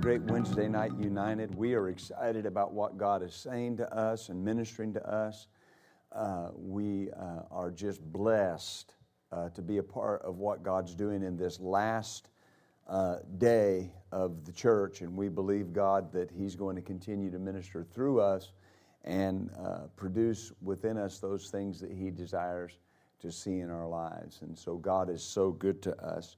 Great Wednesday night united. We are excited about what God is saying to us and ministering to us. Uh, we uh, are just blessed uh, to be a part of what God's doing in this last uh, day of the church, and we believe, God, that He's going to continue to minister through us and uh, produce within us those things that He desires to see in our lives. And so, God is so good to us.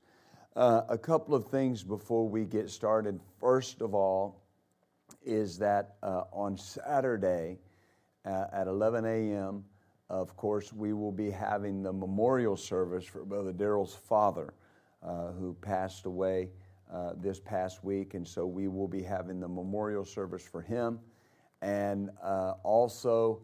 Uh, a couple of things before we get started. First of all, is that uh, on Saturday uh, at 11 a.m., of course, we will be having the memorial service for Brother Daryl's father, uh, who passed away uh, this past week. And so we will be having the memorial service for him. And also,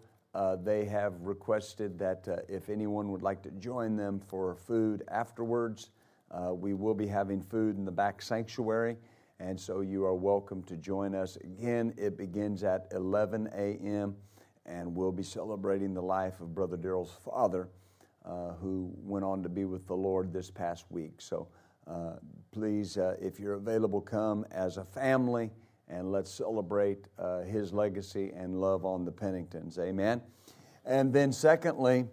they have requested that if anyone would like to join them for food afterwards, uh, we will be having food in the back sanctuary, and so you are welcome to join us. Again, it begins at 11 a.m., and we'll be celebrating the life of Brother Daryl's father, uh, who went on to be with the Lord this past week. So uh, please, uh, if you're available, come as a family and let's celebrate uh, his legacy and love on the Penningtons. Amen. And then, secondly,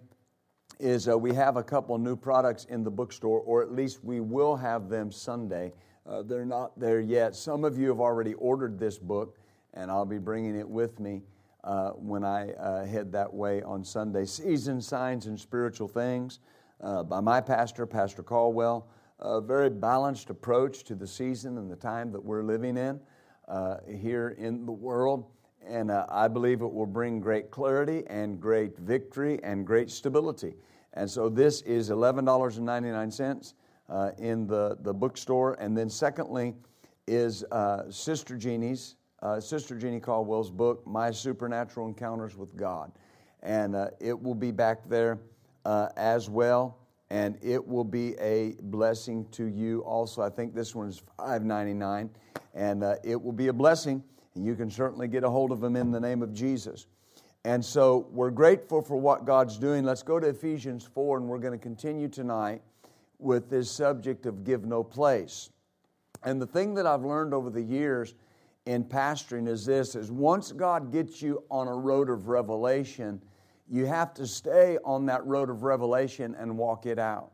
is uh, we have a couple new products in the bookstore, or at least we will have them Sunday. Uh, they're not there yet. Some of you have already ordered this book, and I'll be bringing it with me uh, when I uh, head that way on Sunday. Season, Signs, and Spiritual Things uh, by my pastor, Pastor Caldwell. A very balanced approach to the season and the time that we're living in uh, here in the world and uh, I believe it will bring great clarity and great victory and great stability. And so this is $11.99 uh, in the, the bookstore. And then, secondly, is uh, Sister Jeannie's, uh, Sister Jeannie Caldwell's book, My Supernatural Encounters with God. And uh, it will be back there uh, as well. And it will be a blessing to you also. I think this one is $5.99. And it will be a blessing you can certainly get a hold of them in the name of Jesus. And so we're grateful for what God's doing. Let's go to Ephesians 4, and we're going to continue tonight with this subject of give no place. And the thing that I've learned over the years in pastoring is this is once God gets you on a road of revelation, you have to stay on that road of revelation and walk it out.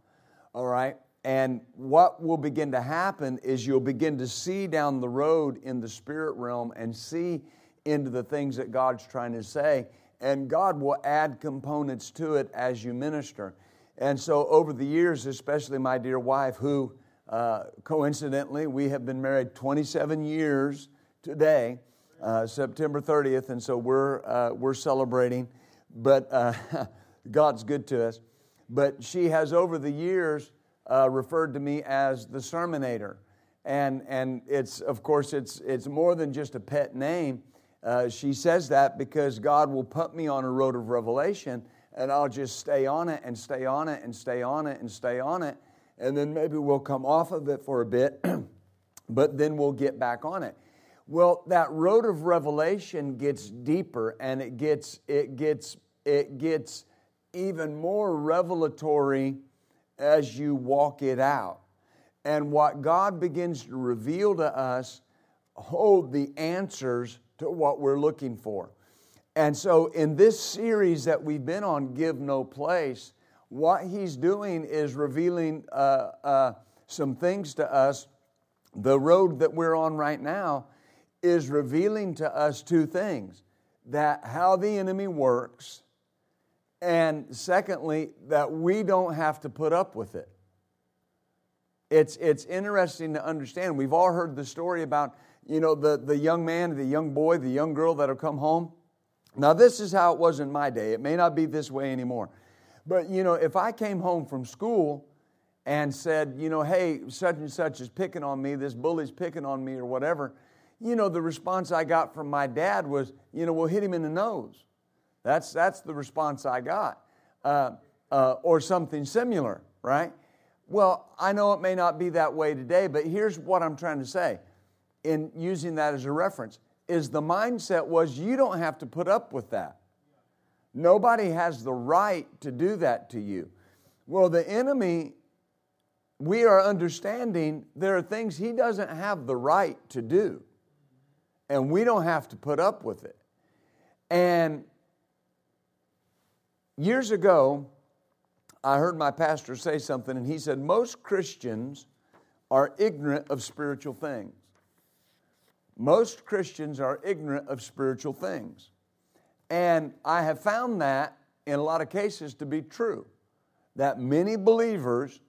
All right? And what will begin to happen is you'll begin to see down the road in the spirit realm and see into the things that God's trying to say. And God will add components to it as you minister. And so, over the years, especially my dear wife, who uh, coincidentally, we have been married 27 years today, uh, September 30th, and so we're, uh, we're celebrating. But uh, God's good to us. But she has, over the years, uh, referred to me as the Sermonator. And, and it's, of course, it's, it's more than just a pet name. Uh, she says that because God will put me on a road of revelation and I'll just stay on it and stay on it and stay on it and stay on it. And then maybe we'll come off of it for a bit, but then we'll get back on it. Well, that road of revelation gets deeper and it gets, it gets, it gets even more revelatory as you walk it out. And what God begins to reveal to us hold the answers to what we're looking for. And so, in this series that we've been on, Give No Place, what He's doing is revealing uh, uh, some things to us. The road that we're on right now is revealing to us two things that how the enemy works and secondly, that we don't have to put up with it. It's, it's interesting to understand. We've all heard the story about, you know, the, the young man, the young boy, the young girl that'll come home. Now, this is how it was in my day. It may not be this way anymore. But, you know, if I came home from school and said, you know, hey, such and such is picking on me, this bully's picking on me, or whatever, you know, the response I got from my dad was, you know, we'll hit him in the nose. That's, that's the response I got. Uh, uh, or something similar, right? Well, I know it may not be that way today, but here's what I'm trying to say in using that as a reference is the mindset was you don't have to put up with that. Nobody has the right to do that to you. Well, the enemy, we are understanding there are things he doesn't have the right to do, and we don't have to put up with it. And years ago, I heard my pastor say something, and he said, Most Christians are ignorant of spiritual things. Most Christians are ignorant of spiritual things. And I have found that in a lot of cases to be true, that many believers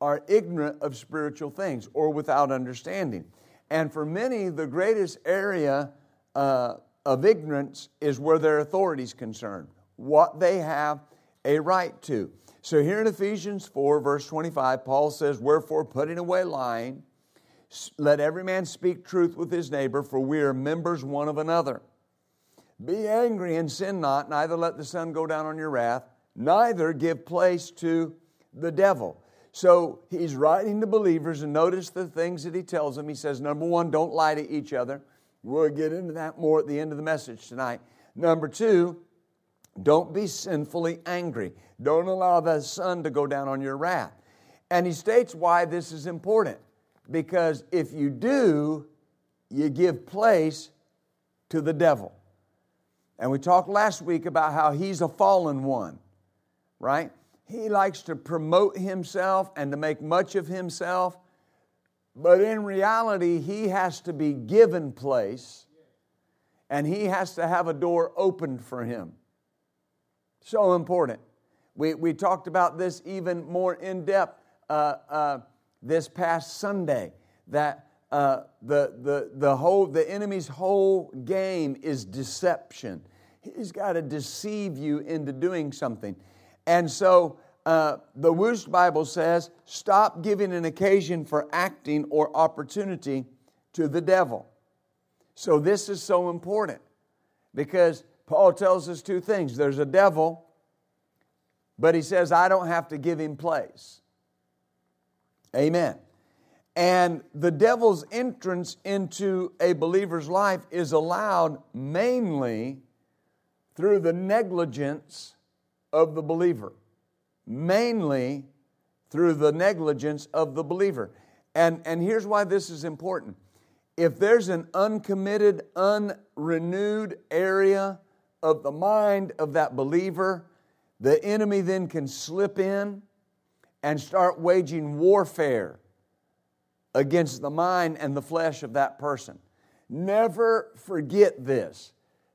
are ignorant of spiritual things or without understanding. And for many, the greatest area uh, of ignorance is where their authority is concerned, what they have a right to. So here in Ephesians 4, verse 25, Paul says, Wherefore, putting away lying, let every man speak truth with his neighbor, for we are members one of another. Be angry and sin not, neither let the sun go down on your wrath, neither give place to the devil. So he's writing to believers, and notice the things that he tells them. He says, number one, don't lie to each other. We'll get into that more at the end of the message tonight. Number two, don't be sinfully angry. Don't allow the sun to go down on your wrath. And he states why this is important. Because if you do, you give place to the devil. And we talked last week about how he's a fallen one, right? He likes to promote himself and to make much of himself. But in reality, he has to be given place and he has to have a door opened for him. So important. We, we talked about this even more in depth uh, uh, this past Sunday that uh, the, the, the, whole, the enemy's whole game is deception. He's got to deceive you into doing something. And so uh, the Wuest Bible says stop giving an occasion for acting or opportunity to the devil. So this is so important because Paul tells us two things there's a devil, but he says, I don't have to give him place. Amen. And the devil's entrance into a believer's life is allowed mainly through the negligence of the believer. Mainly through the negligence of the believer. And, and here's why this is important if there's an uncommitted, unrenewed area of the mind of that believer, the enemy then can slip in and start waging warfare against the mind and the flesh of that person. Never forget this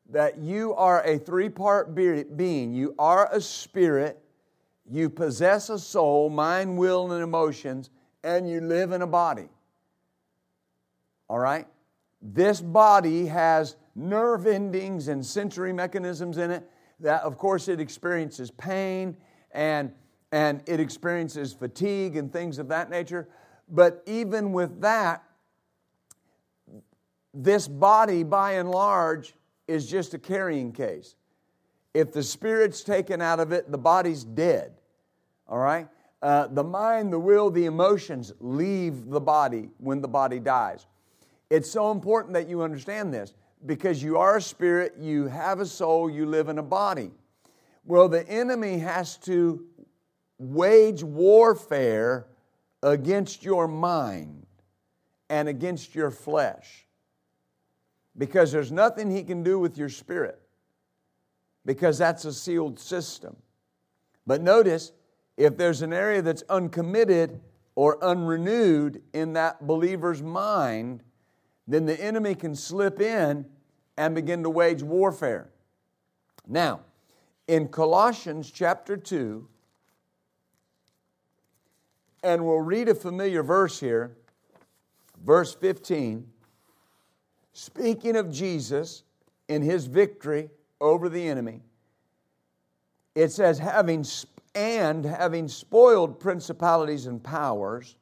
that you are a three part being. You are a spirit, you possess a soul, mind, will, and emotions, and you live in a body. All right? This body has nerve endings and sensory mechanisms in it that, of course, it experiences pain and, and it experiences fatigue and things of that nature. But even with that, this body, by and large, is just a carrying case. If the spirit's taken out of it, the body's dead. All right? Uh, the mind, the will, the emotions leave the body when the body dies. It's so important that you understand this because you are a spirit, you have a soul, you live in a body. Well, the enemy has to wage warfare against your mind and against your flesh because there's nothing he can do with your spirit because that's a sealed system. But notice, if there's an area that's uncommitted or unrenewed in that believer's mind, then the enemy can slip in and begin to wage warfare. Now, in Colossians chapter 2, and we'll read a familiar verse here, verse 15, speaking of Jesus in his victory over the enemy. it says, having and having spoiled principalities and powers,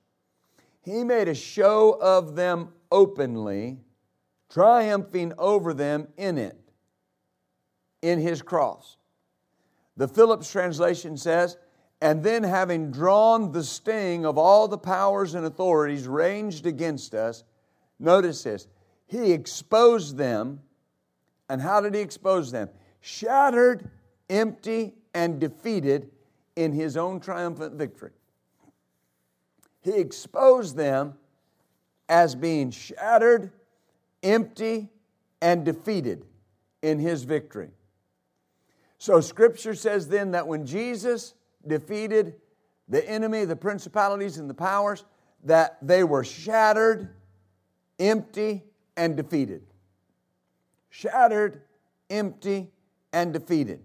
he made a show of them openly, triumphing over them in it, in his cross. The Phillips translation says, and then having drawn the sting of all the powers and authorities ranged against us, notice this, he exposed them. And how did he expose them? Shattered, empty, and defeated in his own triumphant victory. He exposed them as being shattered, empty, and defeated in his victory. So, Scripture says then that when Jesus defeated the enemy, the principalities, and the powers, that they were shattered, empty, and defeated. Shattered, empty, and defeated.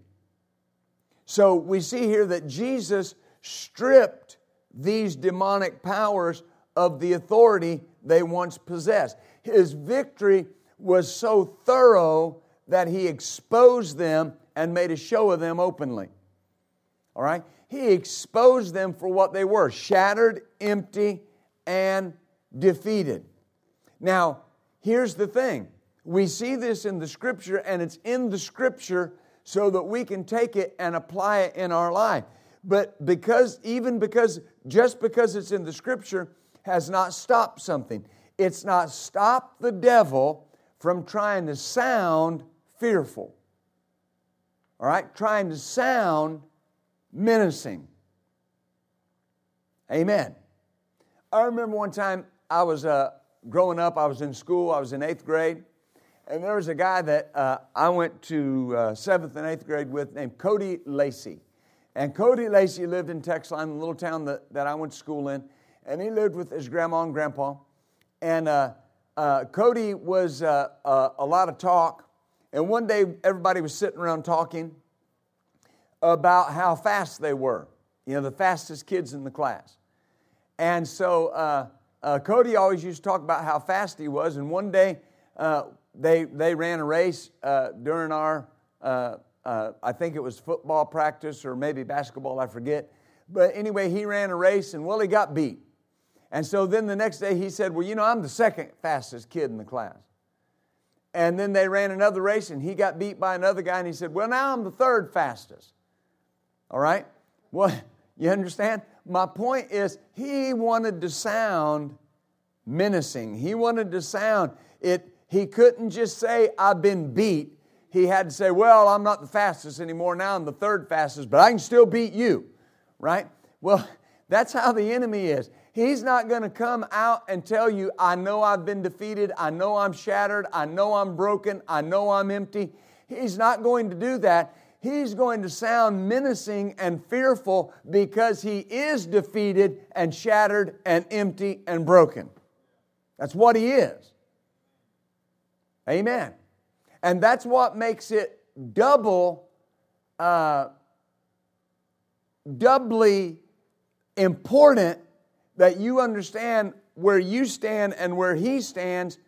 So we see here that Jesus stripped these demonic powers of the authority they once possessed. His victory was so thorough that he exposed them and made a show of them openly. All right? He exposed them for what they were shattered, empty, and defeated. Now, here's the thing we see this in the scripture, and it's in the scripture so that we can take it and apply it in our life. But because, even because, just because it's in the scripture, has not stopped something. It's not stopped the devil from trying to sound fearful. All right? Trying to sound menacing. Amen. I remember one time I was uh, growing up, I was in school, I was in eighth grade, and there was a guy that uh, I went to uh, seventh and eighth grade with named Cody Lacey. And Cody Lacey lived in Texline, the little town that, that I went to school in. And he lived with his grandma and grandpa. And uh, uh Cody was uh, uh, a lot of talk. And one day, everybody was sitting around talking about how fast they were. You know, the fastest kids in the class. And so Cody always used to talk about how fast he was. And one day, they, they ran a race uh, during our, uh, uh, I think it was football practice or maybe basketball, I forget. But anyway, he ran a race and Willie got beat. And so then the next day he said, Well, you know, I'm the second fastest kid in the class. And then they ran another race and he got beat by another guy and he said, Well, now I'm the third fastest. All right? Well, you understand? My point is, he wanted to sound menacing. He wanted to sound, it, he couldn't just say, I've been beat. He had to say, Well, I'm not the fastest anymore. Now I'm the third fastest, but I can still beat you, right? Well, that's how the enemy is. He's not going to come out and tell you, I know I've been defeated. I know I'm shattered. I know I'm broken. I know I'm empty. He's not going to do that. He's going to sound menacing and fearful because he is defeated and shattered and empty and broken. That's what he is. Amen. And that's what makes it double, uh, doubly important that you understand where you stand and where he stands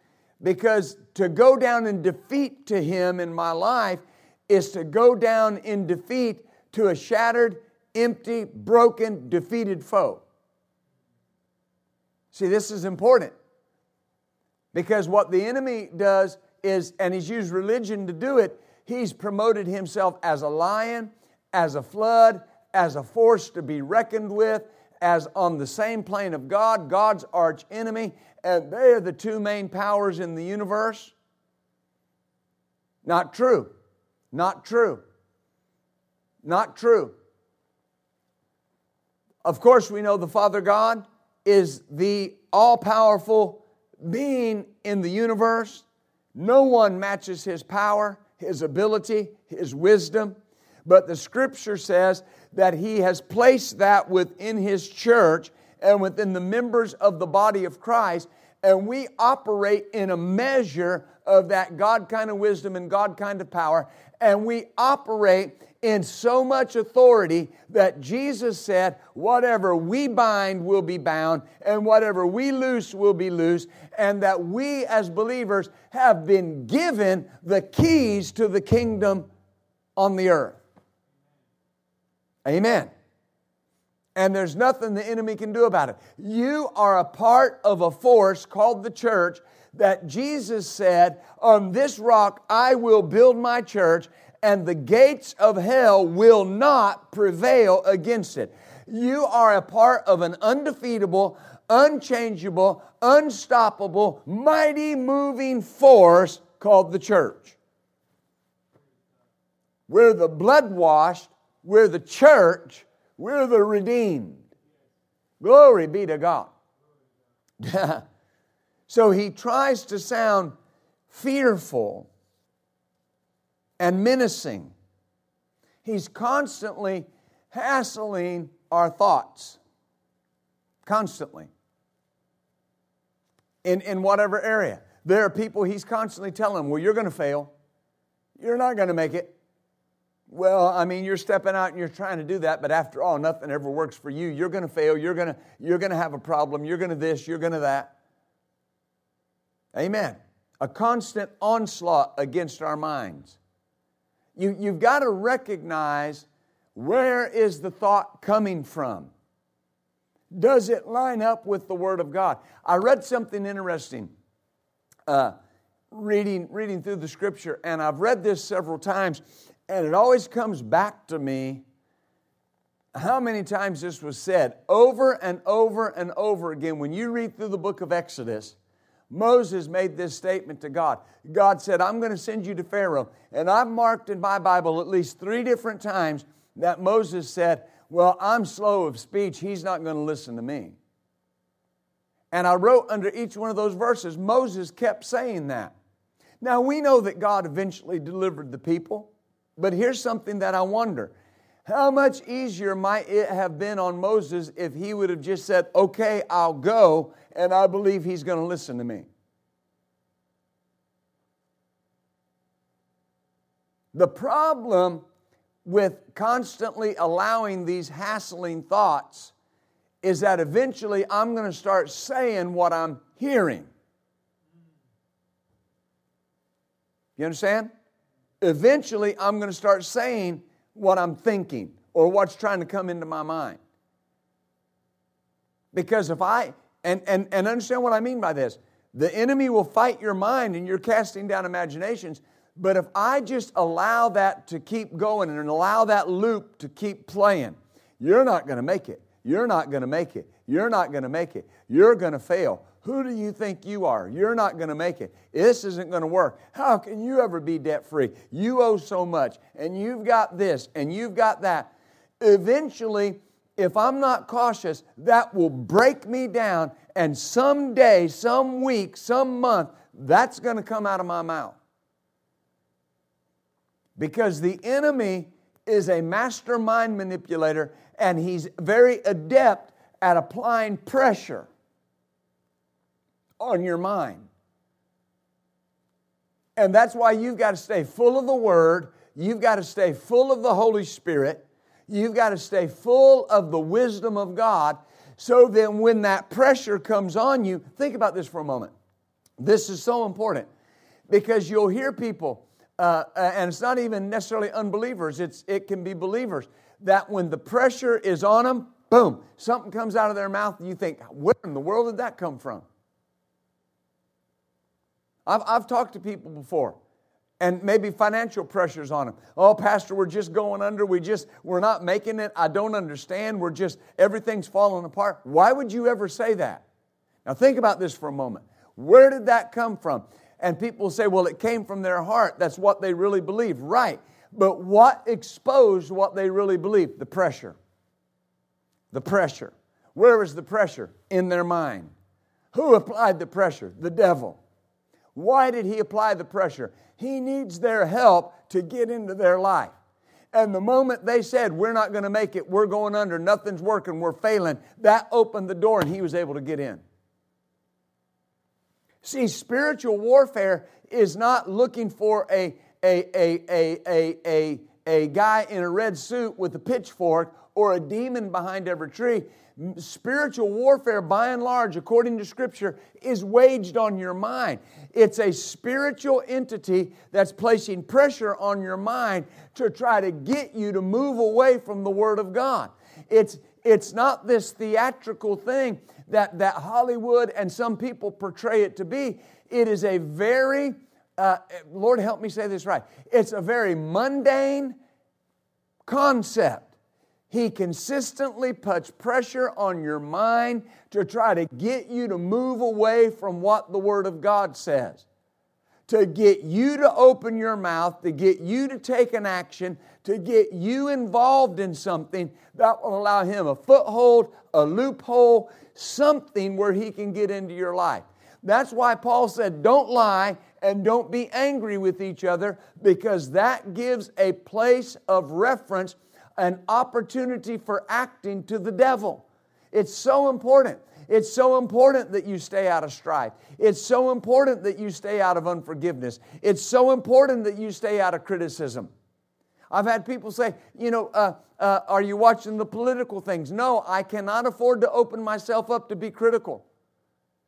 because to go down in defeat to him in my life is to go down in defeat to a shattered, empty, broken, defeated foe. See, this is important because what the enemy does is, and he's used religion to do it, he's promoted himself as a lion, as a flood, as a force to be reckoned with, as on the same plane of God, God's arch enemy, and they are the two main powers in the universe. Not true. Not true. Not true. Of course, we know the Father God is the all powerful being in the universe. No one matches his power, his ability, his wisdom. But the scripture says that he has placed that within his church and within the members of the body of Christ. And we operate in a measure of that God kind of wisdom and God kind of power. And we operate in so much authority that Jesus said, Whatever we bind will be bound, and whatever we loose will be loose, and that we as believers have been given the keys to the kingdom on the earth. Amen. And there's nothing the enemy can do about it. You are a part of a force called the church that Jesus said, On this rock I will build my church, and the gates of hell will not prevail against it. You are a part of an undefeatable, unchangeable, unstoppable, mighty moving force called the church. We're the blood washed, we're the church, we're the redeemed. Glory be to God. so he tries to sound fearful and menacing. He's constantly hassling our thoughts. Constantly. In, in whatever area. There are people he's constantly telling them, well, you're going to fail. You're not going to make it. Well, I mean, you're stepping out and you're trying to do that, but after all, nothing ever works for you. You're going to fail. You're going to, you're going to have a problem. You're going to this. You're going to that. Amen. A constant onslaught against our minds. You, you've got to recognize where is the thought coming from? Does it line up with the Word of God? I read something interesting uh, reading, reading through the Scripture, and I've read this several times, and it always comes back to me how many times this was said over and over and over again. When you read through the book of Exodus, Moses made this statement to God. God said, I'm going to send you to Pharaoh. And I've marked in my Bible at least three different times that Moses said, Well, I'm slow of speech. He's not going to listen to me. And I wrote under each one of those verses, Moses kept saying that. Now, we know that God eventually delivered the people, but here's something that I wonder. How much easier might it have been on Moses if he would have just said, Okay, I'll go, and I believe he's going to listen to me? The problem with constantly allowing these hassling thoughts is that eventually I'm going to start saying what I'm hearing. You understand? Eventually, I'm going to start saying what I'm thinking or what's trying to come into my mind. Because if I, and, and, and understand what I mean by this, the enemy will fight your mind and you're casting down imaginations but if I just allow that to keep going and allow that loop to keep playing, you're not going to make it. You're not going to make it. You're not going to make it. You're going to fail. Who do you think you are? You're not going to make it. This isn't going to work. How can you ever be debt free? You owe so much, and you've got this, and you've got that. Eventually, if I'm not cautious, that will break me down, and someday, some week, some month, that's going to come out of my mouth. Because the enemy is a mastermind manipulator and he's very adept at applying pressure on your mind. And that's why you've got to stay full of the Word, you've got to stay full of the Holy Spirit, you've got to stay full of the wisdom of God. So then, when that pressure comes on you, think about this for a moment. This is so important because you'll hear people uh, uh, and it's not even necessarily unbelievers, it's, it can be believers, that when the pressure is on them, boom, something comes out of their mouth and you think, where in the world did that come from? I've, I've talked to people before and maybe financial pressures on them. Oh, pastor, we're just going under. We just we're not making it. I don't understand. We're just everything's falling apart. Why would you ever say that? Now think about this for a moment. Where did that come from? And people say, well, it came from their heart. That's what they really believe. Right. But what exposed what they really believe? The pressure. The pressure. Where was the pressure? In their mind. Who applied the pressure? The devil. Why did he apply the pressure? He needs their help to get into their life. And the moment they said, We're not going to make it, we're going under, nothing's working, we're failing, that opened the door and he was able to get in. See, spiritual warfare is not looking for a, a, a, a, a, a, a guy in a red suit with a pitchfork or a demon behind every tree. Spiritual warfare, by and large, according to Scripture, is waged on your mind. It's a spiritual entity that's placing pressure on your mind to try to get you to move away from the Word of God. It's, it's not this theatrical thing that, that Hollywood and some people portray it to be. It is a very, uh, Lord help me say this right, it's a very mundane concept he consistently puts pressure on your mind to try to get you to move away from what the Word of God says, to get you to open your mouth, to get you to take an action, to get you involved in something that will allow him a foothold, a loophole, something where he can get into your life. That's why Paul said, Don't lie and don't be angry with each other, because that gives a place of reference an opportunity for acting to the devil. It's so important. It's so important that you stay out of strife. It's so important that you stay out of unforgiveness. It's so important that you stay out of criticism. I've had people say, you know, uh, uh, are you watching the political things? No, I cannot afford to open myself up to be critical.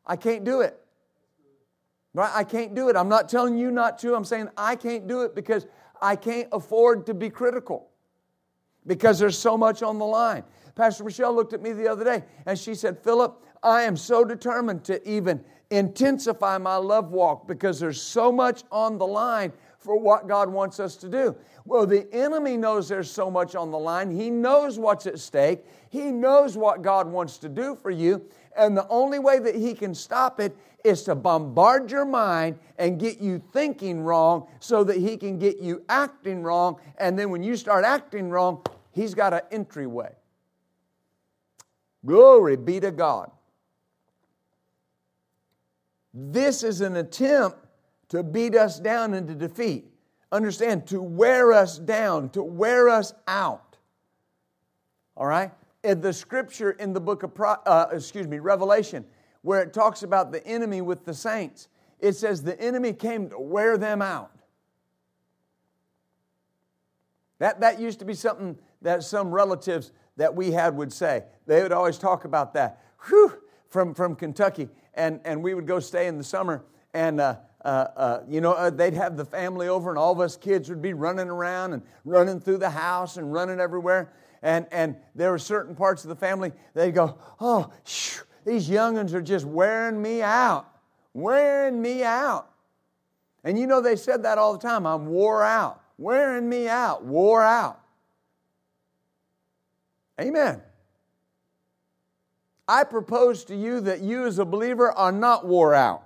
I can't do it. Right? I can't do it. I'm not telling you not to. I'm saying I can't do it because I can't afford to be critical because there's so much on the line. Pastor Michelle looked at me the other day and she said, Philip, I am so determined to even intensify my love walk because there's so much on the line for what God wants us to do. Well, the enemy knows there's so much on the line. He knows what's at stake. He knows what God wants to do for you. And the only way that he can stop it is to bombard your mind and get you thinking wrong so that he can get you acting wrong. And then when you start acting wrong, He's got an entryway. Glory be to God. This is an attempt to beat us down into defeat. Understand, to wear us down, to wear us out. All right? In the scripture in the book of, uh, excuse me, Revelation, where it talks about the enemy with the saints, it says the enemy came to wear them out. That, that used to be something that some relatives that we had would say. They would always talk about that. Whew, from, from Kentucky. And, and we would go stay in the summer, and uh, uh, uh, you know, uh, they'd have the family over, and all of us kids would be running around and running through the house and running everywhere. And, and there were certain parts of the family, they'd go, Oh, shh, these young'uns are just wearing me out, wearing me out. And you know, they said that all the time I'm wore out, wearing me out, wore out. Amen. I propose to you that you, as a believer, are not wore out.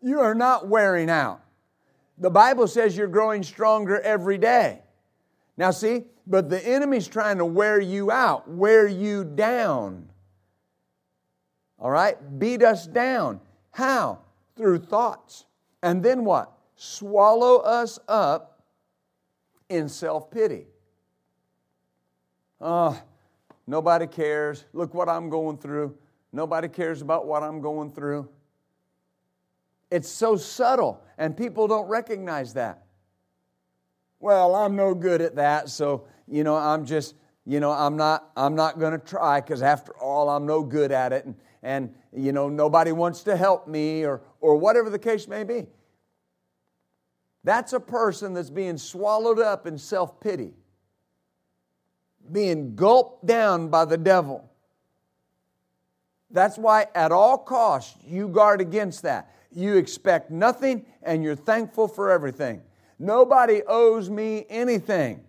You are not wearing out. The Bible says you're growing stronger every day. Now, see, but the enemy's trying to wear you out, wear you down. All right? Beat us down. How? Through thoughts. And then what? Swallow us up in self pity. Oh, nobody cares. Look what I'm going through. Nobody cares about what I'm going through. It's so subtle, and people don't recognize that. Well, I'm no good at that, so you know, I'm just, you know, I'm not, I'm not going to try because after all, I'm no good at it, and and you know, nobody wants to help me, or or whatever the case may be. That's a person that's being swallowed up in self pity being gulped down by the devil. That's why, at all costs, you guard against that. You expect nothing and you're thankful for everything. Nobody owes me anything,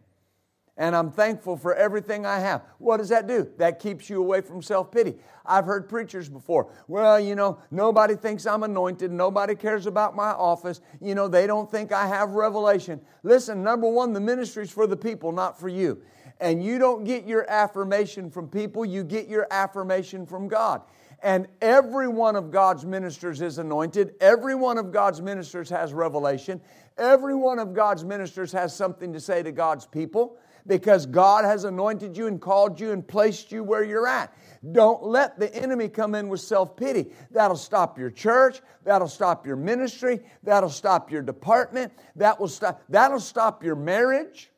and I'm thankful for everything I have. What does that do? That keeps you away from self pity. I've heard preachers before, well, you know, nobody thinks I'm anointed, nobody cares about my office, you know, they don't think I have revelation. Listen, number one, the ministry's for the people, not for you. And you don't get your affirmation from people, you get your affirmation from God. And every one of God's ministers is anointed. Every one of God's ministers has revelation. Every one of God's ministers has something to say to God's people because God has anointed you and called you and placed you where you're at. Don't let the enemy come in with self pity. That'll stop your church. That'll stop your ministry. That'll stop your department. That will stop, that'll stop your marriage.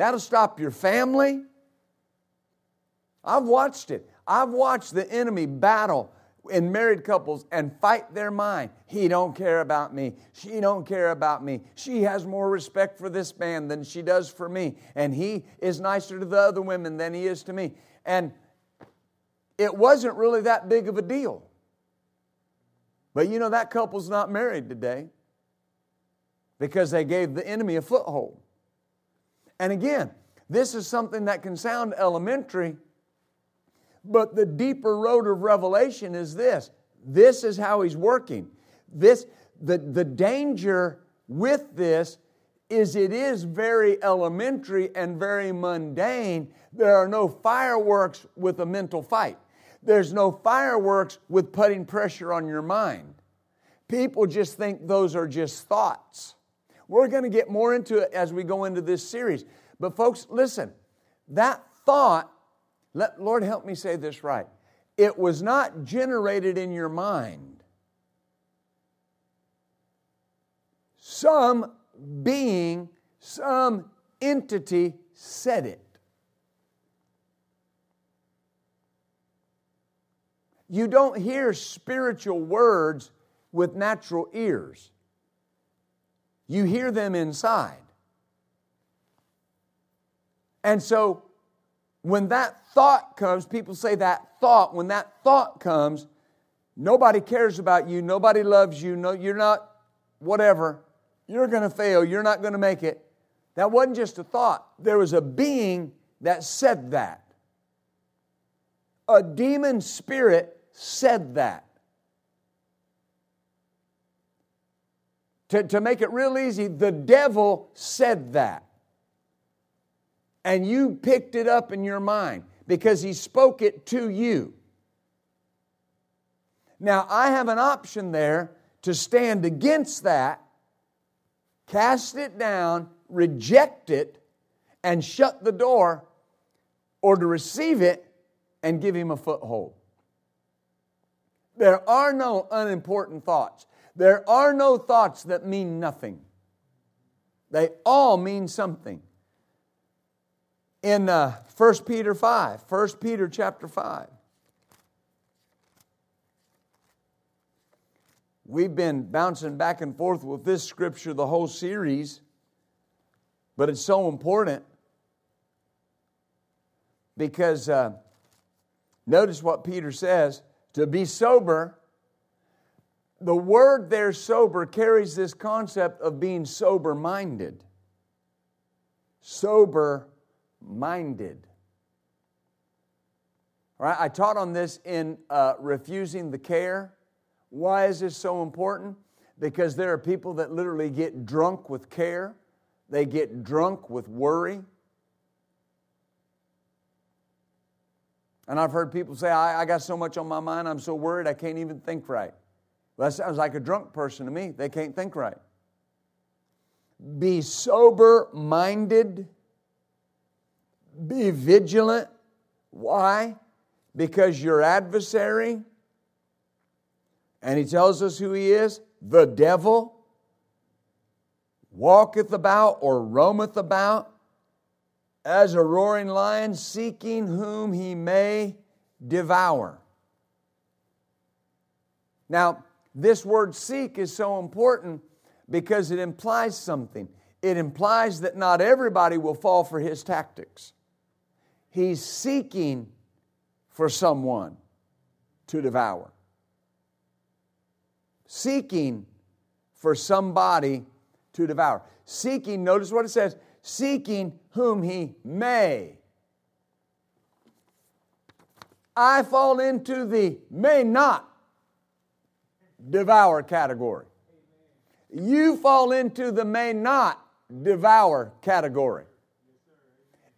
That'll stop your family. I've watched it. I've watched the enemy battle in married couples and fight their mind. He don't care about me. She don't care about me. She has more respect for this man than she does for me. And he is nicer to the other women than he is to me. And it wasn't really that big of a deal. But you know, that couple's not married today because they gave the enemy a foothold. And again, this is something that can sound elementary, but the deeper road of revelation is this. This is how he's working. This, the, the danger with this is it is very elementary and very mundane. There are no fireworks with a mental fight. There's no fireworks with putting pressure on your mind. People just think those are just thoughts. We're going to get more into it as we go into this series. But, folks, listen, that thought, let, Lord help me say this right, it was not generated in your mind. Some being, some entity said it. You don't hear spiritual words with natural ears. You hear them inside. And so when that thought comes, people say that thought, when that thought comes, nobody cares about you, nobody loves you, no, you're not whatever, you're going to fail, you're not going to make it. That wasn't just a thought, there was a being that said that. A demon spirit said that. To, to make it real easy, the devil said that. And you picked it up in your mind because he spoke it to you. Now, I have an option there to stand against that, cast it down, reject it, and shut the door, or to receive it and give him a foothold. There are no unimportant thoughts. There are no thoughts that mean nothing. They all mean something. In uh, 1 Peter 5, 1 Peter chapter 5, we've been bouncing back and forth with this scripture the whole series, but it's so important because uh, notice what Peter says to be sober the word there, sober, carries this concept of being sober minded. Sober minded. Right? I taught on this in uh, refusing the care. Why is this so important? Because there are people that literally get drunk with care, they get drunk with worry. And I've heard people say, I, I got so much on my mind, I'm so worried, I can't even think right. Well, that sounds like a drunk person to me. They can't think right. Be sober minded. Be vigilant. Why? Because your adversary, and he tells us who he is the devil, walketh about or roameth about as a roaring lion, seeking whom he may devour. Now, this word seek is so important because it implies something. It implies that not everybody will fall for his tactics. He's seeking for someone to devour, seeking for somebody to devour. Seeking, notice what it says seeking whom he may. I fall into the may not devour category. You fall into the may not devour category.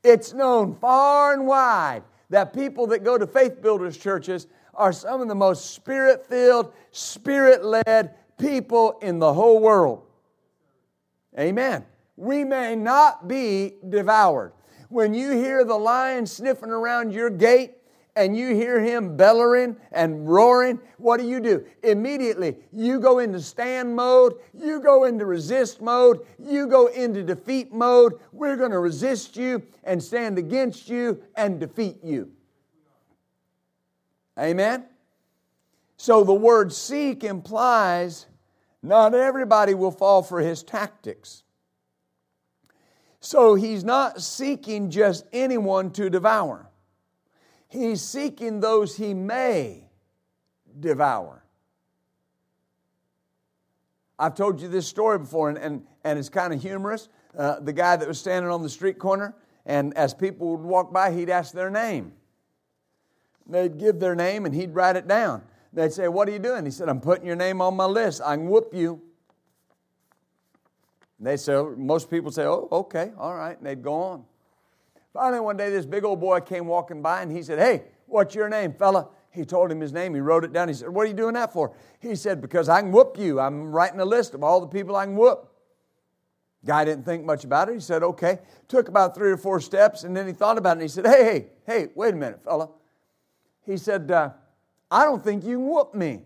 It's known far and wide that people that go to faith builders churches are some of the most spirit filled, spirit led people in the whole world. Amen. We may not be devoured. When you hear the lion sniffing around your gate, and you hear him bellowing and roaring, what do you do? Immediately, you go into stand mode, you go into resist mode, you go into defeat mode. We're going to resist you and stand against you and defeat you. Amen? So the word seek implies not everybody will fall for his tactics. So he's not seeking just anyone to devour. He's seeking those he may devour. I've told you this story before, and, and, and it's kind of humorous. Uh, the guy that was standing on the street corner, and as people would walk by, he'd ask their name. They'd give their name, and he'd write it down. They'd say, What are you doing? He said, I'm putting your name on my list. I can whoop you. They say, most people say, Oh, okay, all right. And they'd go on. Finally, one day, this big old boy came walking by and he said, Hey, what's your name, fella? He told him his name. He wrote it down. He said, What are you doing that for? He said, Because I can whoop you. I'm writing a list of all the people I can whoop. Guy didn't think much about it. He said, Okay. Took about three or four steps and then he thought about it and he said, Hey, hey, hey, wait a minute, fella. He said, uh, I don't think you can whoop me.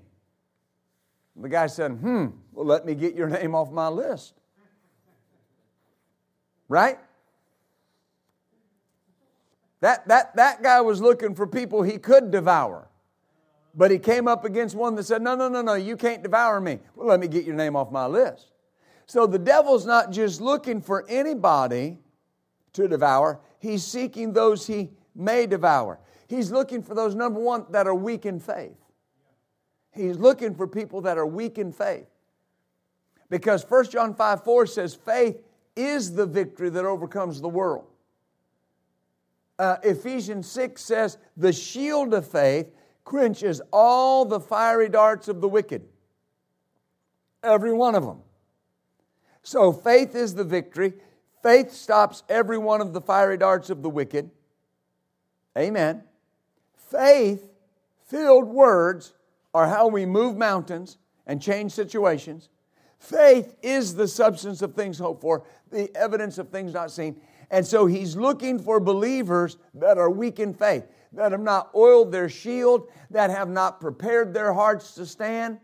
The guy said, Hmm, well, let me get your name off my list. Right? That, that, that guy was looking for people he could devour. But he came up against one that said, No, no, no, no, you can't devour me. Well, let me get your name off my list. So the devil's not just looking for anybody to devour, he's seeking those he may devour. He's looking for those, number one, that are weak in faith. He's looking for people that are weak in faith. Because 1 John 5 4 says, faith is the victory that overcomes the world. Uh, Ephesians 6 says, the shield of faith quenches all the fiery darts of the wicked. Every one of them. So faith is the victory. Faith stops every one of the fiery darts of the wicked. Amen. Faith filled words are how we move mountains and change situations. Faith is the substance of things hoped for, the evidence of things not seen. And so he's looking for believers that are weak in faith, that have not oiled their shield, that have not prepared their hearts to stand.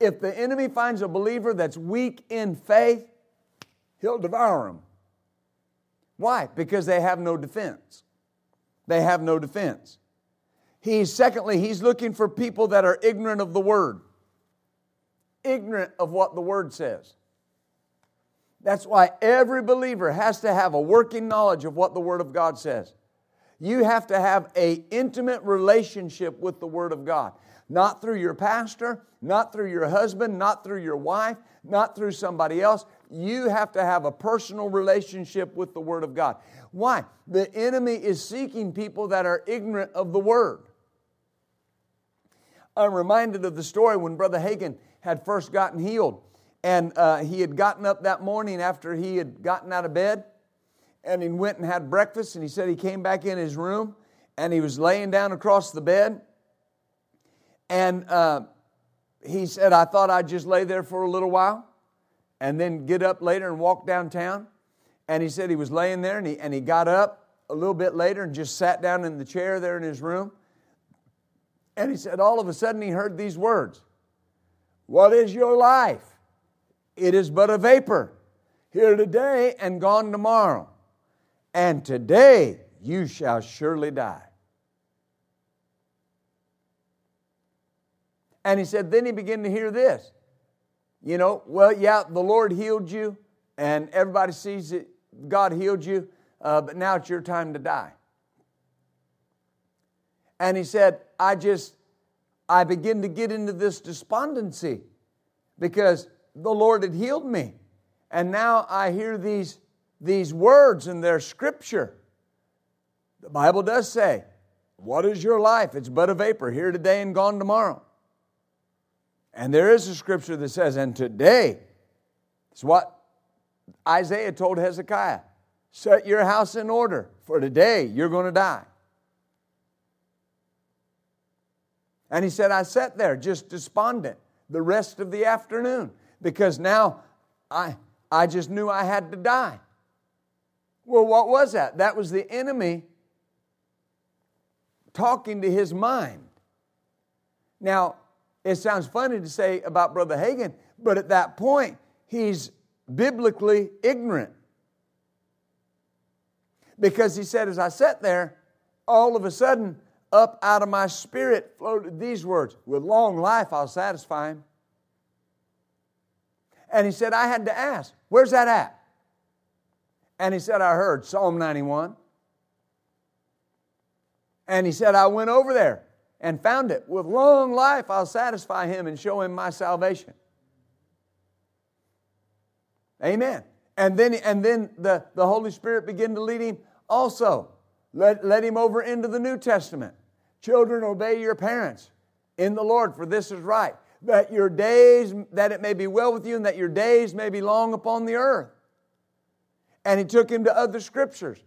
If the enemy finds a believer that's weak in faith, he'll devour them. Why? Because they have no defense. They have no defense. He's secondly, he's looking for people that are ignorant of the word. Ignorant of what the word says. That's why every believer has to have a working knowledge of what the word of God says. You have to have a intimate relationship with the word of God. Not through your pastor, not through your husband, not through your wife, not through somebody else. You have to have a personal relationship with the Word of God. Why? The enemy is seeking people that are ignorant of the Word. I'm reminded of the story when Brother Hagin had first gotten healed. And uh, he had gotten up that morning after he had gotten out of bed and he went and had breakfast. And he said he came back in his room and he was laying down across the bed. And uh, he said, I thought I'd just lay there for a little while and then get up later and walk downtown. And he said he was laying there and he, and he got up a little bit later and just sat down in the chair there in his room. And he said, all of a sudden, he heard these words What is your life? It is but a vapor, here today and gone tomorrow. And today you shall surely die. And he said, then he began to hear this. You know, well, yeah, the Lord healed you, and everybody sees that God healed you, uh, but now it's your time to die. And he said, I just, I begin to get into this despondency because the Lord had healed me. And now I hear these, these words in their scripture. The Bible does say, What is your life? It's but a vapor, here today and gone tomorrow. And there is a scripture that says, And today, it's what Isaiah told Hezekiah set your house in order, for today you're going to die. And he said, I sat there just despondent the rest of the afternoon because now I, I just knew I had to die. Well, what was that? That was the enemy talking to his mind. Now, it sounds funny to say about Brother Hagin, but at that point, he's biblically ignorant. Because he said, as I sat there, all of a sudden, up out of my spirit floated these words With long life, I'll satisfy him. And he said, I had to ask, Where's that at? And he said, I heard Psalm 91. And he said, I went over there and found it. With long life, I'll satisfy him and show him my salvation. Amen. And then, and then the, the Holy Spirit began to lead him also. Let, let him over into the New Testament. Children, obey your parents in the Lord, for this is right. That your days, that it may be well with you, and that your days may be long upon the earth. And he took him to other scriptures.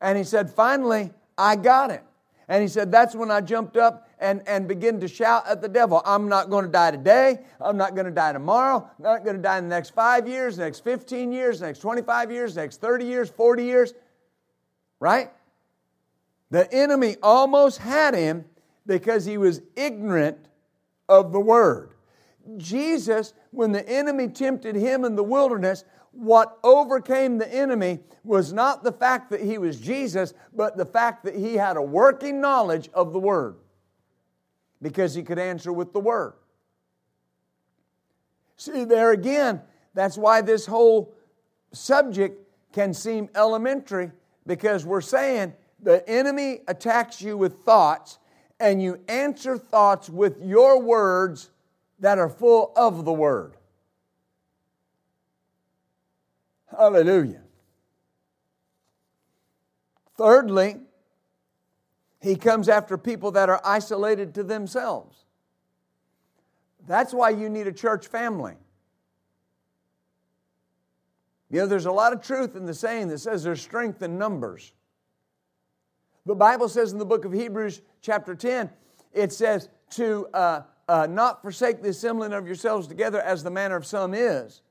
And he said, Finally, I got it. And he said, That's when I jumped up and, and began to shout at the devil, I'm not going to die today. I'm not going to die tomorrow. I'm not going to die in the next five years, next 15 years, next 25 years, next 30 years, 40 years. Right? The enemy almost had him because he was ignorant of the word. Jesus, when the enemy tempted him in the wilderness, what overcame the enemy was not the fact that he was Jesus, but the fact that he had a working knowledge of the word because he could answer with the word. See, there again, that's why this whole subject can seem elementary because we're saying the enemy attacks you with thoughts, and you answer thoughts with your words that are full of the word. Hallelujah. Thirdly, he comes after people that are isolated to themselves. That's why you need a church family. You know, there's a lot of truth in the saying that says there's strength in numbers. The Bible says in the book of Hebrews, chapter 10, it says to uh, uh, not forsake the assembling of yourselves together as the manner of some is.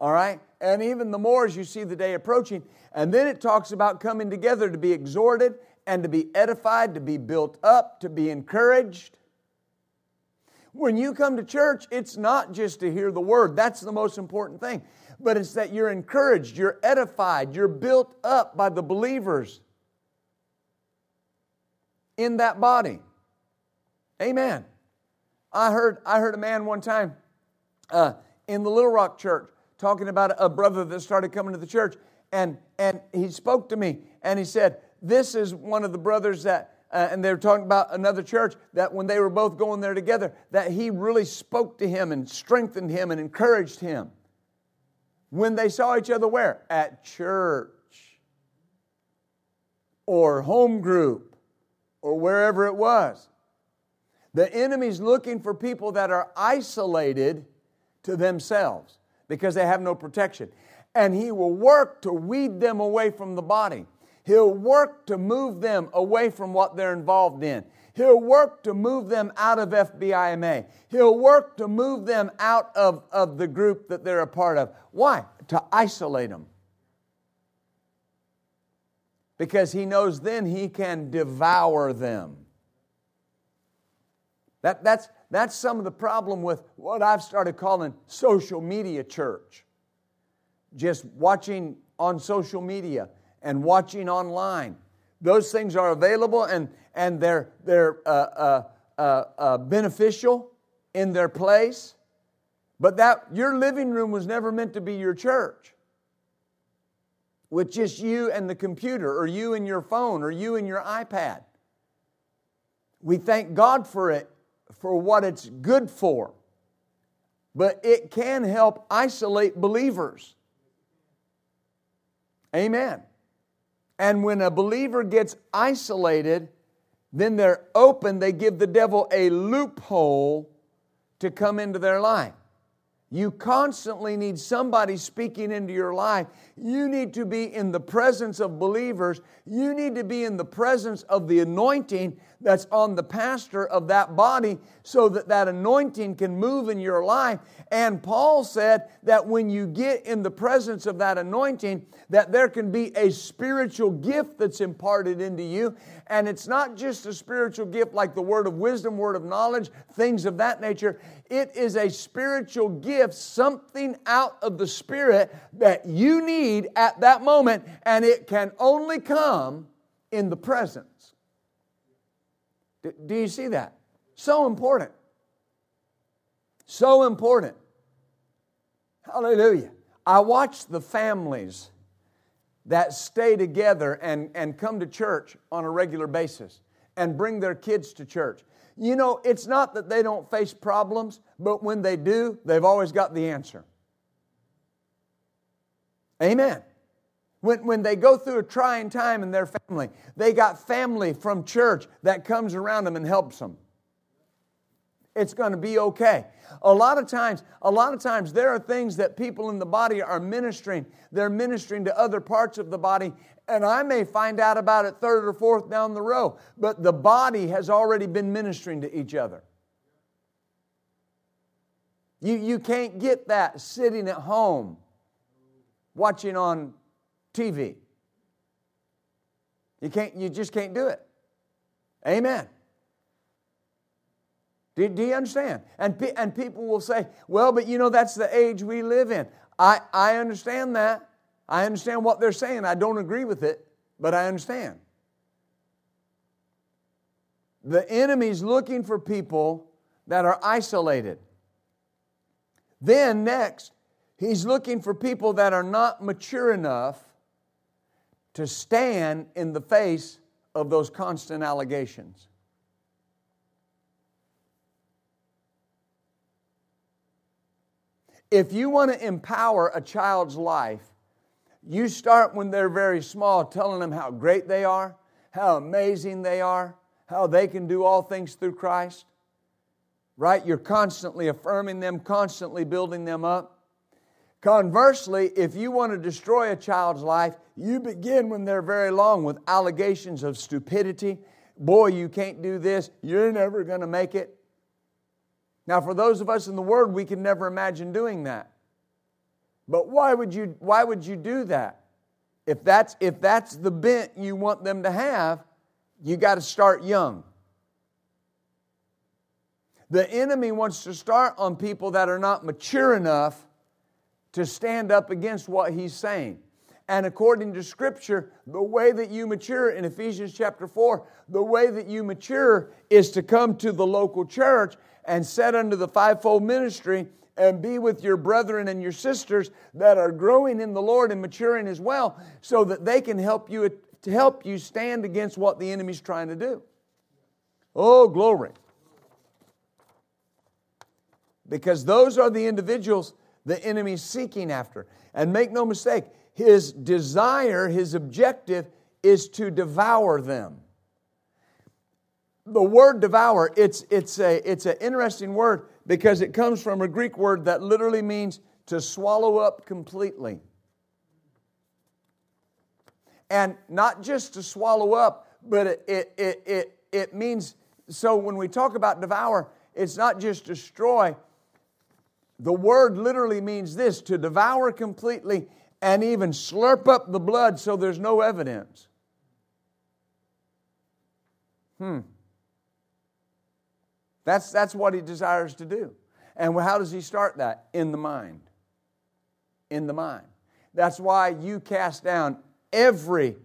All right? And even the more as you see the day approaching. And then it talks about coming together to be exhorted and to be edified, to be built up, to be encouraged. When you come to church, it's not just to hear the word, that's the most important thing. But it's that you're encouraged, you're edified, you're built up by the believers in that body. Amen. I heard, I heard a man one time uh, in the Little Rock church talking about a brother that started coming to the church, and, and he spoke to me and he said, This is one of the brothers that, uh, and they were talking about another church that when they were both going there together, that he really spoke to him and strengthened him and encouraged him. When they saw each other where? At church or home group or wherever it was. The enemy's looking for people that are isolated to themselves because they have no protection. And he will work to weed them away from the body. He'll work to move them away from what they're involved in. He'll work to move them out of FBIMA. He'll work to move them out of, of the group that they're a part of. Why? To isolate them because he knows then he can devour them. That, that's, that's some of the problem with what I've started calling social media church. Just watching on social media and watching online. Those things are available and, and they're, they're uh, uh, uh, uh beneficial in their place. But that your living room was never meant to be your church with just you and the computer, or you and your phone, or you and your iPad. We thank God for it, for what it's good for. But it can help isolate believers. Amen. And when a believer gets isolated, then they're open, they give the devil a loophole to come into their life. You constantly need somebody speaking into your life. You need to be in the presence of believers. You need to be in the presence of the anointing that's on the pastor of that body so that that anointing can move in your life. And Paul said that when you get in the presence of that anointing, that there can be a spiritual gift that's imparted into you. And it's not just a spiritual gift like the word of wisdom, word of knowledge, things of that nature. It is a spiritual gift, something out of the Spirit that you need at that moment, and it can only come in the presence Do, do you see that? So important. So important. Hallelujah. I watch the families that stay together and, and come to church on a regular basis and bring their kids to church. You know, it's not that they don't face problems, but when they do, they've always got the answer. Amen. When, when they go through a trying time in their family, they got family from church that comes around them and helps them. It's going to be okay. A lot of times, a lot of times there are things that people in the body are ministering. They're ministering to other parts of the body, and I may find out about it third or fourth down the row, but the body has already been ministering to each other. You, you can't get that sitting at home watching on TV. You can't you just can't do it. Amen. Do, do you understand? And, and people will say, well, but you know, that's the age we live in. I, I understand that. I understand what they're saying. I don't agree with it, but I understand. The enemy's looking for people that are isolated. Then, next, he's looking for people that are not mature enough to stand in the face of those constant allegations. If you want to empower a child's life, you start when they're very small telling them how great they are, how amazing they are, how they can do all things through Christ. Right? You're constantly affirming them, constantly building them up. Conversely, if you want to destroy a child's life, you begin when they're very long with allegations of stupidity. Boy, you can't do this. You're never going to make it. Now, for those of us in the Word, we can never imagine doing that. But why would you, why would you do that? If that's, if that's the bent you want them to have, you got to start young. The enemy wants to start on people that are not mature enough to stand up against what he's saying. And according to Scripture, the way that you mature in Ephesians chapter 4, the way that you mature is to come to the local church and set under the fivefold ministry and be with your brethren and your sisters that are growing in the Lord and maturing as well so that they can help you to help you stand against what the enemy's trying to do. Oh, glory. Because those are the individuals the enemy's seeking after. And make no mistake, his desire, his objective is to devour them the word devour, it's, it's, a, it's an interesting word because it comes from a Greek word that literally means to swallow up completely. And not just to swallow up, but it, it, it, it, means, so when we talk about devour, it's not just destroy. The word literally means this to devour completely and even slurp up the blood so there's no evidence. Hmm. That's, that's what he desires to do. And how does he start that? In the mind. In the mind. That's why you cast down every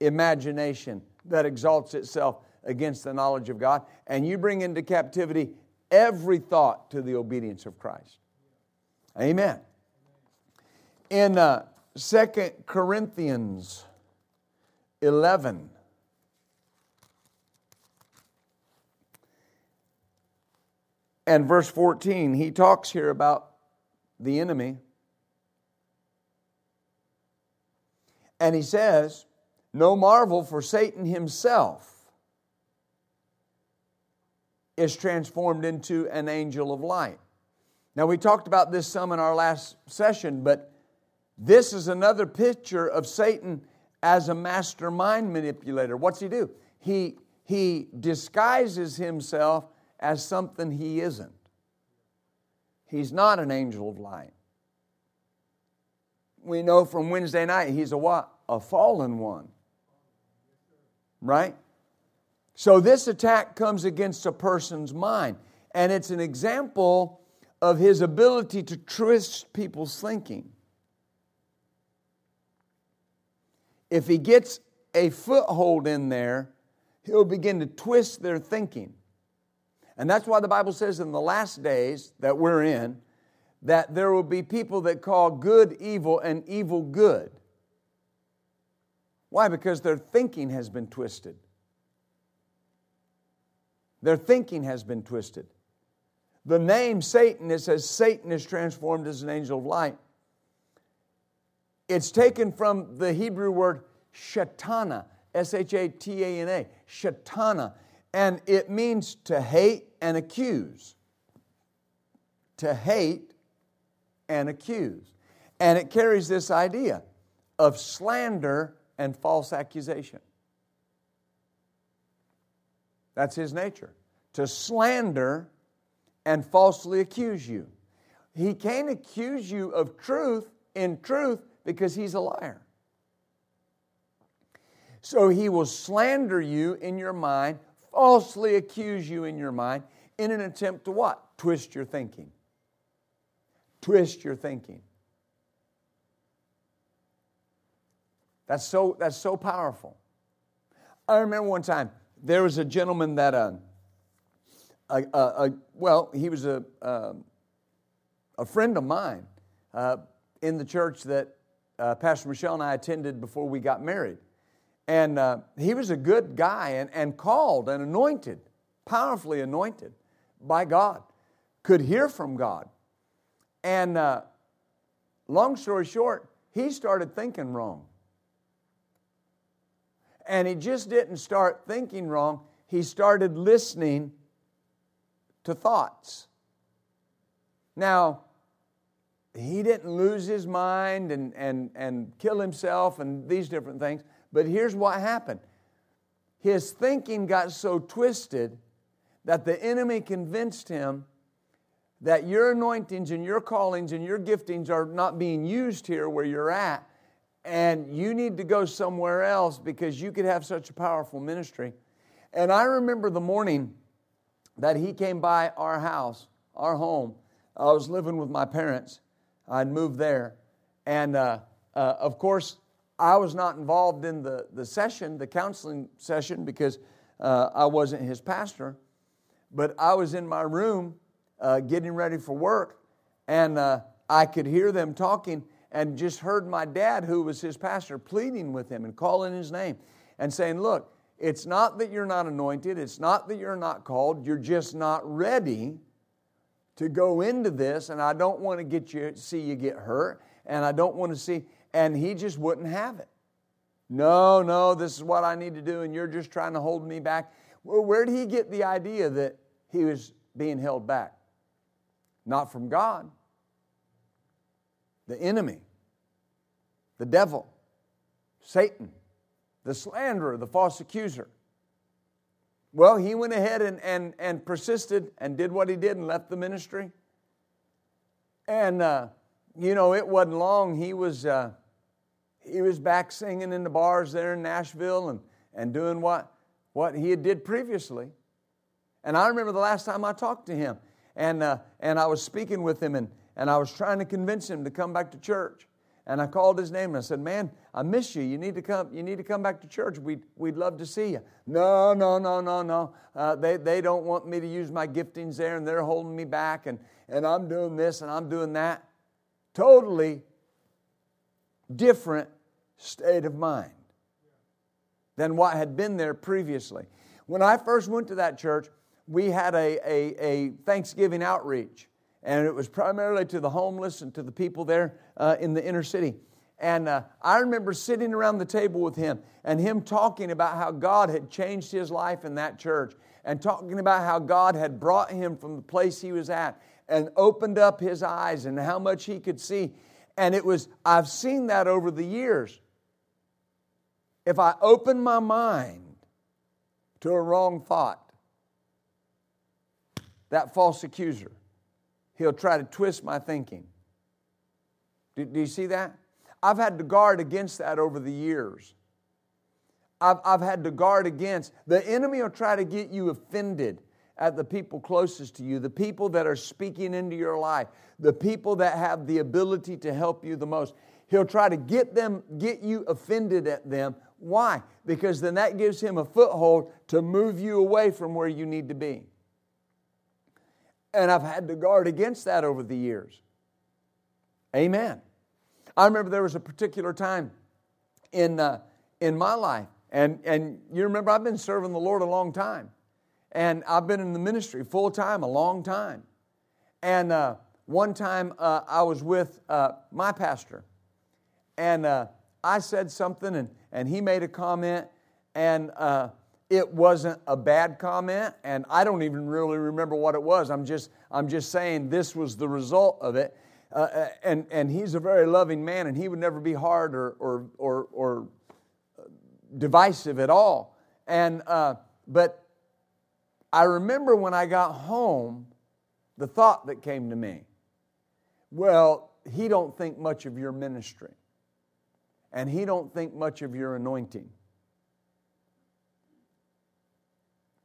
imagination that exalts itself against the knowledge of God, and you bring into captivity every thought to the obedience of Christ. Amen. In uh, 2 Corinthians 11, and verse 14, he talks here about the enemy. And he says, No marvel, for Satan himself is transformed into an angel of light. Now, we talked about this some in our last session, but this is another picture of Satan as a mastermind manipulator. What's he do? He, he disguises himself as something he isn't. He's not an angel of light. We know from Wednesday night he's a what? A fallen one. Right? So this attack comes against a person's mind, and it's an example of his ability to twist people's thinking. If he gets a foothold in there, he'll begin to twist their thinking. And that's why the Bible says in the last days that we're in, that there will be people that call good evil and evil good. Why? Because their thinking has been twisted. Their thinking has been twisted. The name Satan, it says Satan is transformed as an angel of light. It's taken from the Hebrew word shatana, S H A T A N A, shatana, and it means to hate and accuse. To hate and accuse. And it carries this idea of slander and false accusation. That's his nature to slander and falsely accuse you. He can't accuse you of truth in truth because he's a liar. So he will slander you in your mind, falsely accuse you in your mind in an attempt to what? Twist your thinking. Twist your thinking. That's so, that's so powerful. I remember one time there was a gentleman that, uh, a, a, well, he was a, um, a friend of mine uh, in the church that uh, Pastor Michelle and I attended before we got married. And uh, he was a good guy and, and called and anointed, powerfully anointed by God, could hear from God. And uh, long story short, he started thinking wrong. And he just didn't start thinking wrong, he started listening to thoughts. Now, he didn't lose his mind and, and, and kill himself and these different things, but here's what happened his thinking got so twisted that the enemy convinced him that your anointings and your callings and your giftings are not being used here where you're at, and you need to go somewhere else because you could have such a powerful ministry. And I remember the morning that he came by our house, our home. I was living with my parents. I'd moved there. And uh, uh, of course, I was not involved in the, the session, the counseling session, because uh, I wasn't his pastor. But I was in my room uh, getting ready for work, and uh, I could hear them talking and just heard my dad, who was his pastor, pleading with him and calling his name and saying, Look, it's not that you're not anointed, it's not that you're not called, you're just not ready to go into this, and I don't want to get you see you get hurt, and I don't want to see and he just wouldn't have it. No, no, this is what I need to do, and you're just trying to hold me back. Well, where did he get the idea that he was being held back? Not from God. The enemy, the devil, Satan the slanderer, the false accuser. Well, he went ahead and, and, and persisted and did what he did and left the ministry. And, uh, you know, it wasn't long. He was, uh, he was back singing in the bars there in Nashville and, and doing what, what he had did previously. And I remember the last time I talked to him, and, uh, and I was speaking with him, and, and I was trying to convince him to come back to church. And I called his name and I said, Man, I miss you. You need to come, you need to come back to church. We'd, we'd love to see you. No, no, no, no, no. Uh, they, they don't want me to use my giftings there and they're holding me back and, and I'm doing this and I'm doing that. Totally different state of mind than what had been there previously. When I first went to that church, we had a, a, a Thanksgiving outreach and it was primarily to the homeless and to the people there uh, in the inner city. And uh, I remember sitting around the table with him and him talking about how God had changed his life in that church and talking about how God had brought him from the place he was at and opened up his eyes and how much he could see. And it was, I've seen that over the years. If I open my mind to a wrong thought, that false accuser, he'll try to twist my thinking. Do, do, you see that? I've had to guard against that over the years. I've, I've had to guard against. The enemy will try to get you offended at the people closest to you, the people that are speaking into your life, the people that have the ability to help you the most. He'll try to get them, get you offended at them Why? Because then that gives him a foothold to move you away from where you need to be. And I've had to guard against that over the years. Amen. I remember there was a particular time in, uh, in my life, and, and you remember I've been serving the Lord a long time, and I've been in the ministry full time a long time. And uh, one time uh, I was with uh, my pastor, and uh, I said something, and, and he made a comment, and uh, it wasn't a bad comment, and I don't even really remember what it was. I'm just, I'm just saying this was the result of it. Uh, uh, and, and he's a very loving man, and he would never be hard or, or, or, or divisive at all. And, uh, but I remember when I got home, the thought that came to me well, he don't think much of your ministry, and he don't think much of your anointing.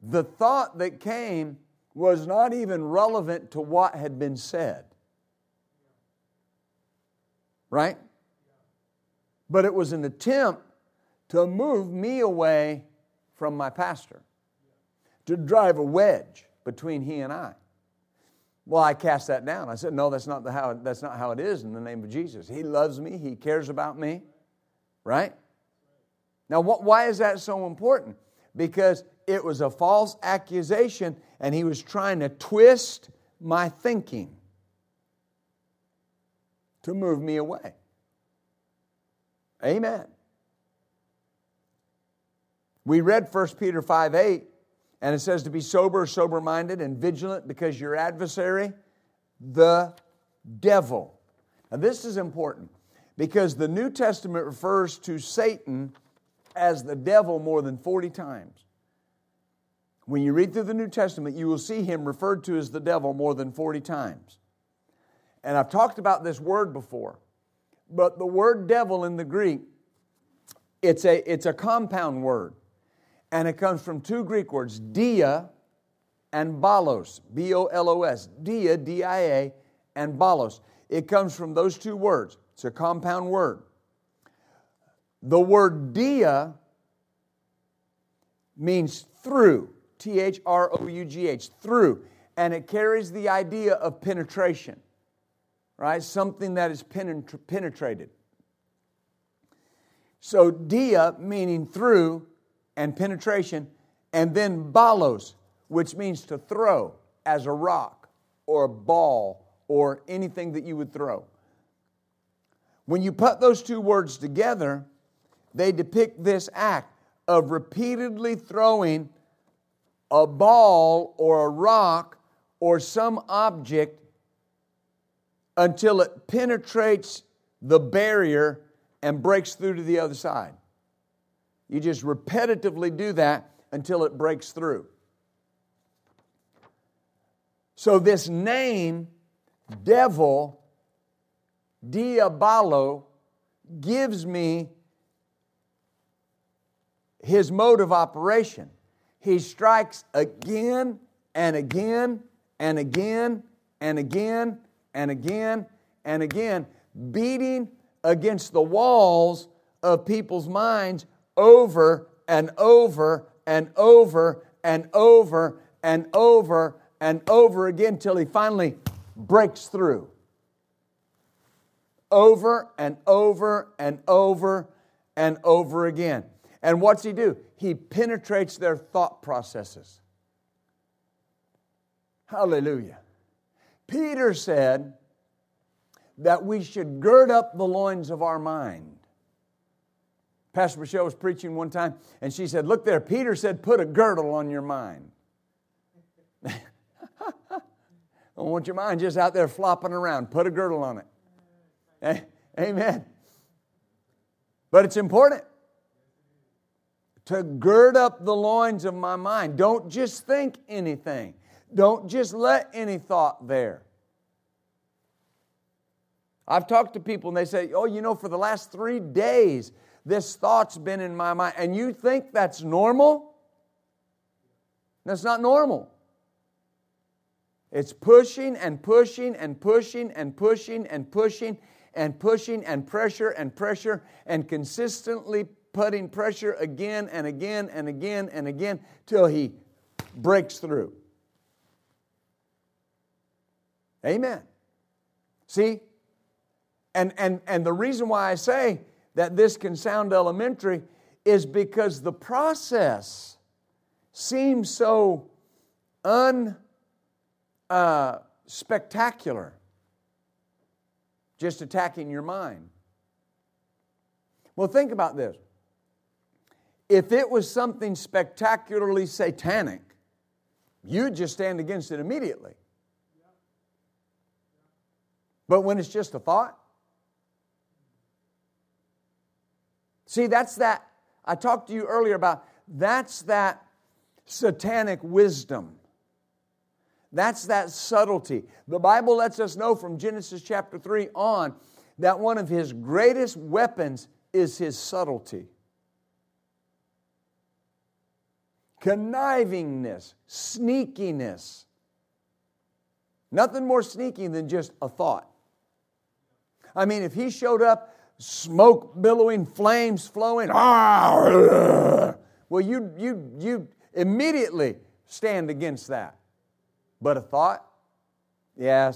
The thought that came was not even relevant to what had been said right? But it was an attempt to move me away from my pastor, to drive a wedge between he and I. Well, I cast that down. I said, no, that's not, the how, that's not how it is in the name of Jesus. He loves me, He cares about me, right? Now, why is that so important? Because it was a false accusation and he was trying to twist my thinking to move me away. Amen. We read 1 Peter 5 8, and it says to be sober, sober minded, and vigilant because your adversary, the devil. Now, this is important because the New Testament refers to Satan as the devil more than 40 times. When you read through the New Testament, you will see him referred to as the devil more than 40 times. And I've talked about this word before, but the word devil in the Greek, it's a, it's a compound word. And it comes from two Greek words, dia and balos, B O L O S. Dia, D I A, and balos. It comes from those two words. It's a compound word. The word dia means through, T H R O U G H, through, and it carries the idea of penetration right? Something that is penetrated. So, dia meaning through and penetration, and then balos, which means to throw as a rock or a ball or anything that you would throw. When you put those two words together, they depict this act of repeatedly throwing a ball or a rock or some object until it penetrates the barrier and breaks through to the other side. You just repetitively do that until it breaks through. So, this name, devil, diabolo, gives me his mode of operation. He strikes again and again and again and again and again and again, beating against the walls of people's minds over and over and over and over and over and over again till he finally breaks through. Over and over and over and over again. And what's he do? He penetrates their thought processes. Hallelujah. Peter said that we should gird up the loins of our mind. Pastor Michelle was preaching one time, and she said, Look there, Peter said, put a girdle on your mind. I don't want your mind just out there flopping around. Put a girdle on it. Eh, amen. But it's important to gird up the loins of my mind. Don't just think anything. Don't just let any thought there. I've talked to people and they say, Oh, you know, for the last three days, this thought's been in my mind. And you think that's normal? That's not normal. It's pushing and pushing and pushing and pushing and pushing and pushing and pushing and pressure and pressure and consistently putting pressure again and again and again and again till he breaks through. Amen. See? And, and, and the reason why I say that this can sound elementary is because the process seems so unspectacular. Uh, just attacking your mind. Well, think about this. If it was something spectacularly satanic, you'd just stand against it immediately. But when it's just a thought, see, that's that. I talked to you earlier about that's that satanic wisdom. That's that subtlety. The Bible lets us know from Genesis chapter 3 on that one of his greatest weapons is his subtlety. Connivingness, sneakiness. Nothing more sneaky than just a thought. I mean, if he showed up, smoke billowing, flames flowing, well, you, you, you immediately stand against that. But a thought, yeah,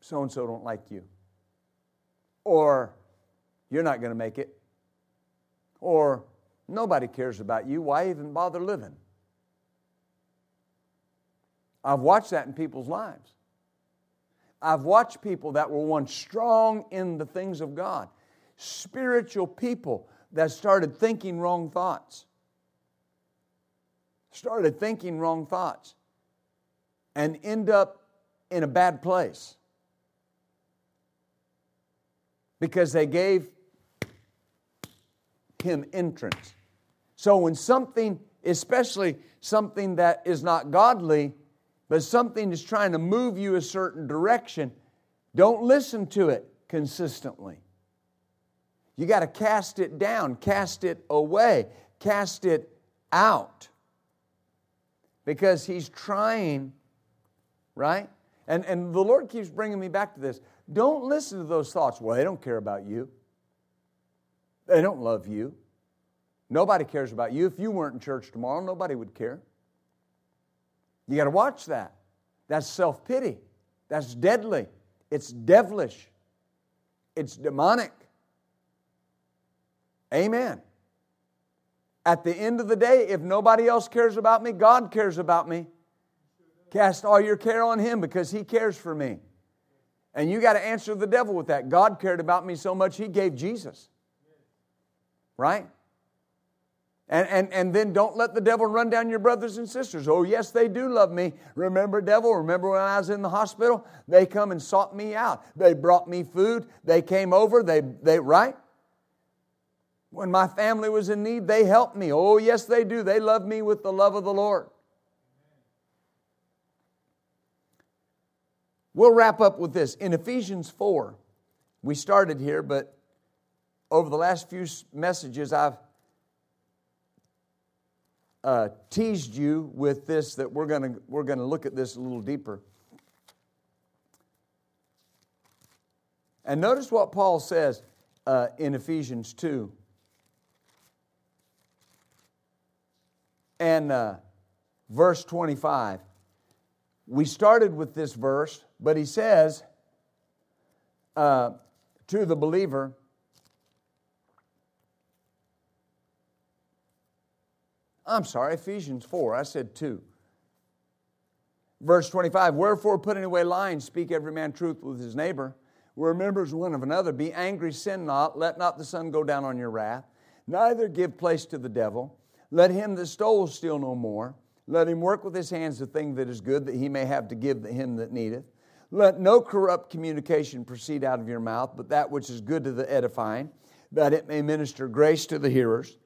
so and so don't like you. Or you're not going to make it. Or nobody cares about you. Why even bother living? I've watched that in people's lives. I've watched people that were once strong in the things of God, spiritual people that started thinking wrong thoughts. Started thinking wrong thoughts and end up in a bad place because they gave him entrance. So when something, especially something that is not godly, but something is trying to move you a certain direction, don't listen to it consistently. You got to cast it down, cast it away, cast it out. Because he's trying, right? And, and the Lord keeps bringing me back to this. Don't listen to those thoughts. Well, they don't care about you, they don't love you. Nobody cares about you. If you weren't in church tomorrow, nobody would care. You got to watch that. That's self pity. That's deadly. It's devilish. It's demonic. Amen. At the end of the day, if nobody else cares about me, God cares about me. Cast all your care on Him because He cares for me. And you got to answer the devil with that. God cared about me so much, He gave Jesus. Right? And, and, and then don't let the devil run down your brothers and sisters. Oh, yes, they do love me. Remember, devil, remember when I was in the hospital? They come and sought me out. They brought me food. They came over. They, they right? When my family was in need, they helped me. Oh, yes, they do. They love me with the love of the Lord. We'll wrap up with this. In Ephesians 4, we started here, but over the last few messages, I've uh, teased you with this that we're going we're going to look at this a little deeper. And notice what Paul says uh, in Ephesians 2. And uh, verse 25. We started with this verse, but he says uh, to the believer, I'm sorry, Ephesians 4. I said 2. Verse 25 Wherefore, putting away lying, speak every man truth with his neighbor. We're members one of another. Be angry, sin not. Let not the sun go down on your wrath. Neither give place to the devil. Let him that stole steal no more. Let him work with his hands the thing that is good, that he may have to give him that needeth. Let no corrupt communication proceed out of your mouth, but that which is good to the edifying, that it may minister grace to the hearers.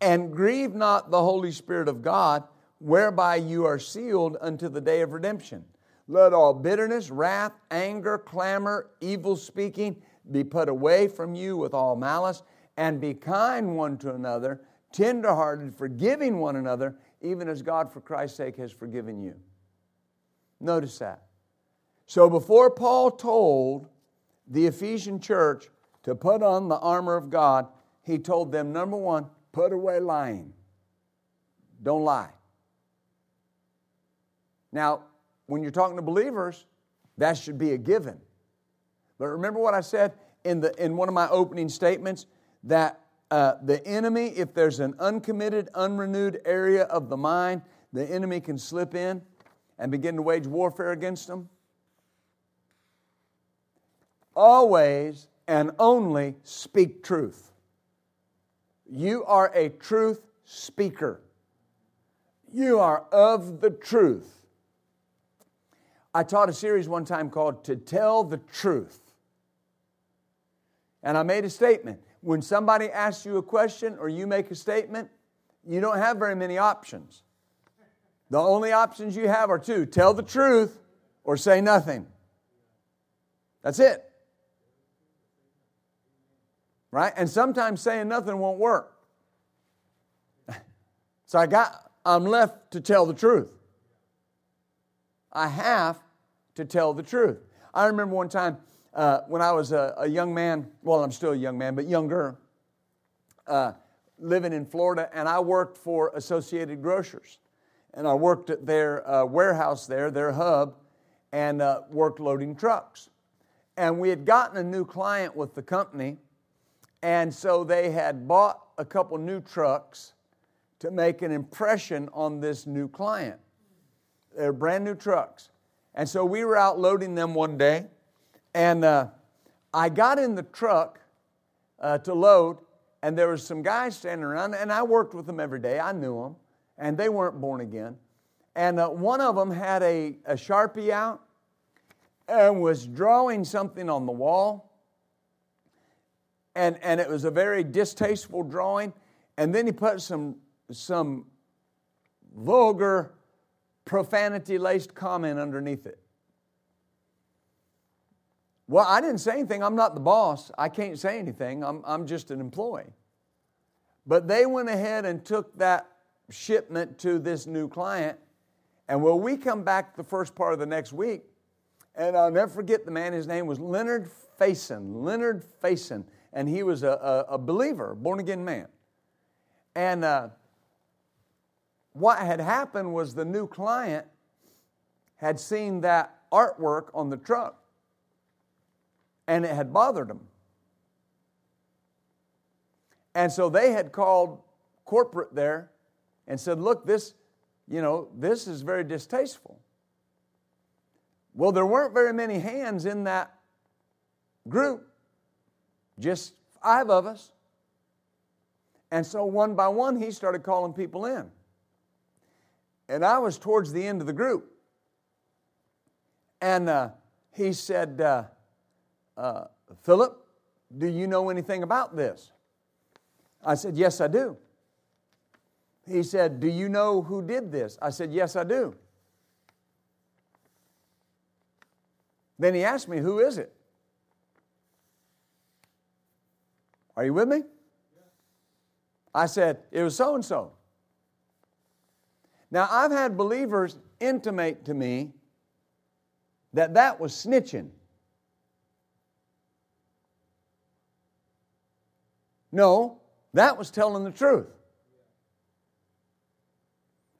And grieve not the Holy Spirit of God, whereby you are sealed unto the day of redemption. Let all bitterness, wrath, anger, clamor, evil speaking be put away from you with all malice, and be kind one to another, tenderhearted, forgiving one another, even as God for Christ's sake has forgiven you. Notice that. So before Paul told the Ephesian church to put on the armor of God, he told them number one, put away lying. Don't lie. Now, when you're talking to believers, that should be a given. But remember what I said in, the, in one of my opening statements that uh, the enemy, if there's an uncommitted, unrenewed area of the mind, the enemy can slip in and begin to wage warfare against them. Always and only speak truth. You are a truth speaker. You are of the truth. I taught a series one time called To Tell the Truth. And I made a statement. When somebody asks you a question or you make a statement, you don't have very many options. The only options you have are two tell the truth or say nothing. That's it. Right? And sometimes saying nothing won't work. so I got I'm left to tell the truth. I have to tell the truth. I remember one time uh, when I was a, a, young man, well, I'm still a young man, but younger, uh, living in Florida, and I worked for Associated Grocers. And I worked at their uh, warehouse there, their hub, and uh, worked loading trucks. And we had gotten a new client with the company, and so they had bought a couple new trucks to make an impression on this new client. They're brand new trucks. And so we were out loading them one day, and uh, I got in the truck uh, to load, and there was some guys standing around, and I worked with them every day. I knew them, and they weren't born again. And uh, one of them had a, a sharpie out and was drawing something on the wall, and, and it was a very distasteful drawing. And then he put some, some vulgar profanity laced comment underneath it. Well, I didn't say anything. I'm not the boss. I can't say anything. I'm, I'm just an employee. But they went ahead and took that shipment to this new client. And well, we come back the first part of the next week, and I'll never forget the man. His name was Leonard Faison. Leonard Faison. And he was a, a, a believer, born again man. And uh, what had happened was the new client had seen that artwork on the truck and it had bothered them. And so they had called corporate there and said, Look, this, you know, this is very distasteful. Well, there weren't very many hands in that group, just five of us. And so one by one, he started calling people in. And I was towards the end of the group. And uh, he said, uh, uh, Philip, do you know anything about this? I said, Yes, I do. He said, Do you know who did this? I said, Yes, I do. Then he asked me, Who is it? Are you with me? I said, It was so and so. Now, I've had believers intimate to me that that was snitching. No, that was telling the truth.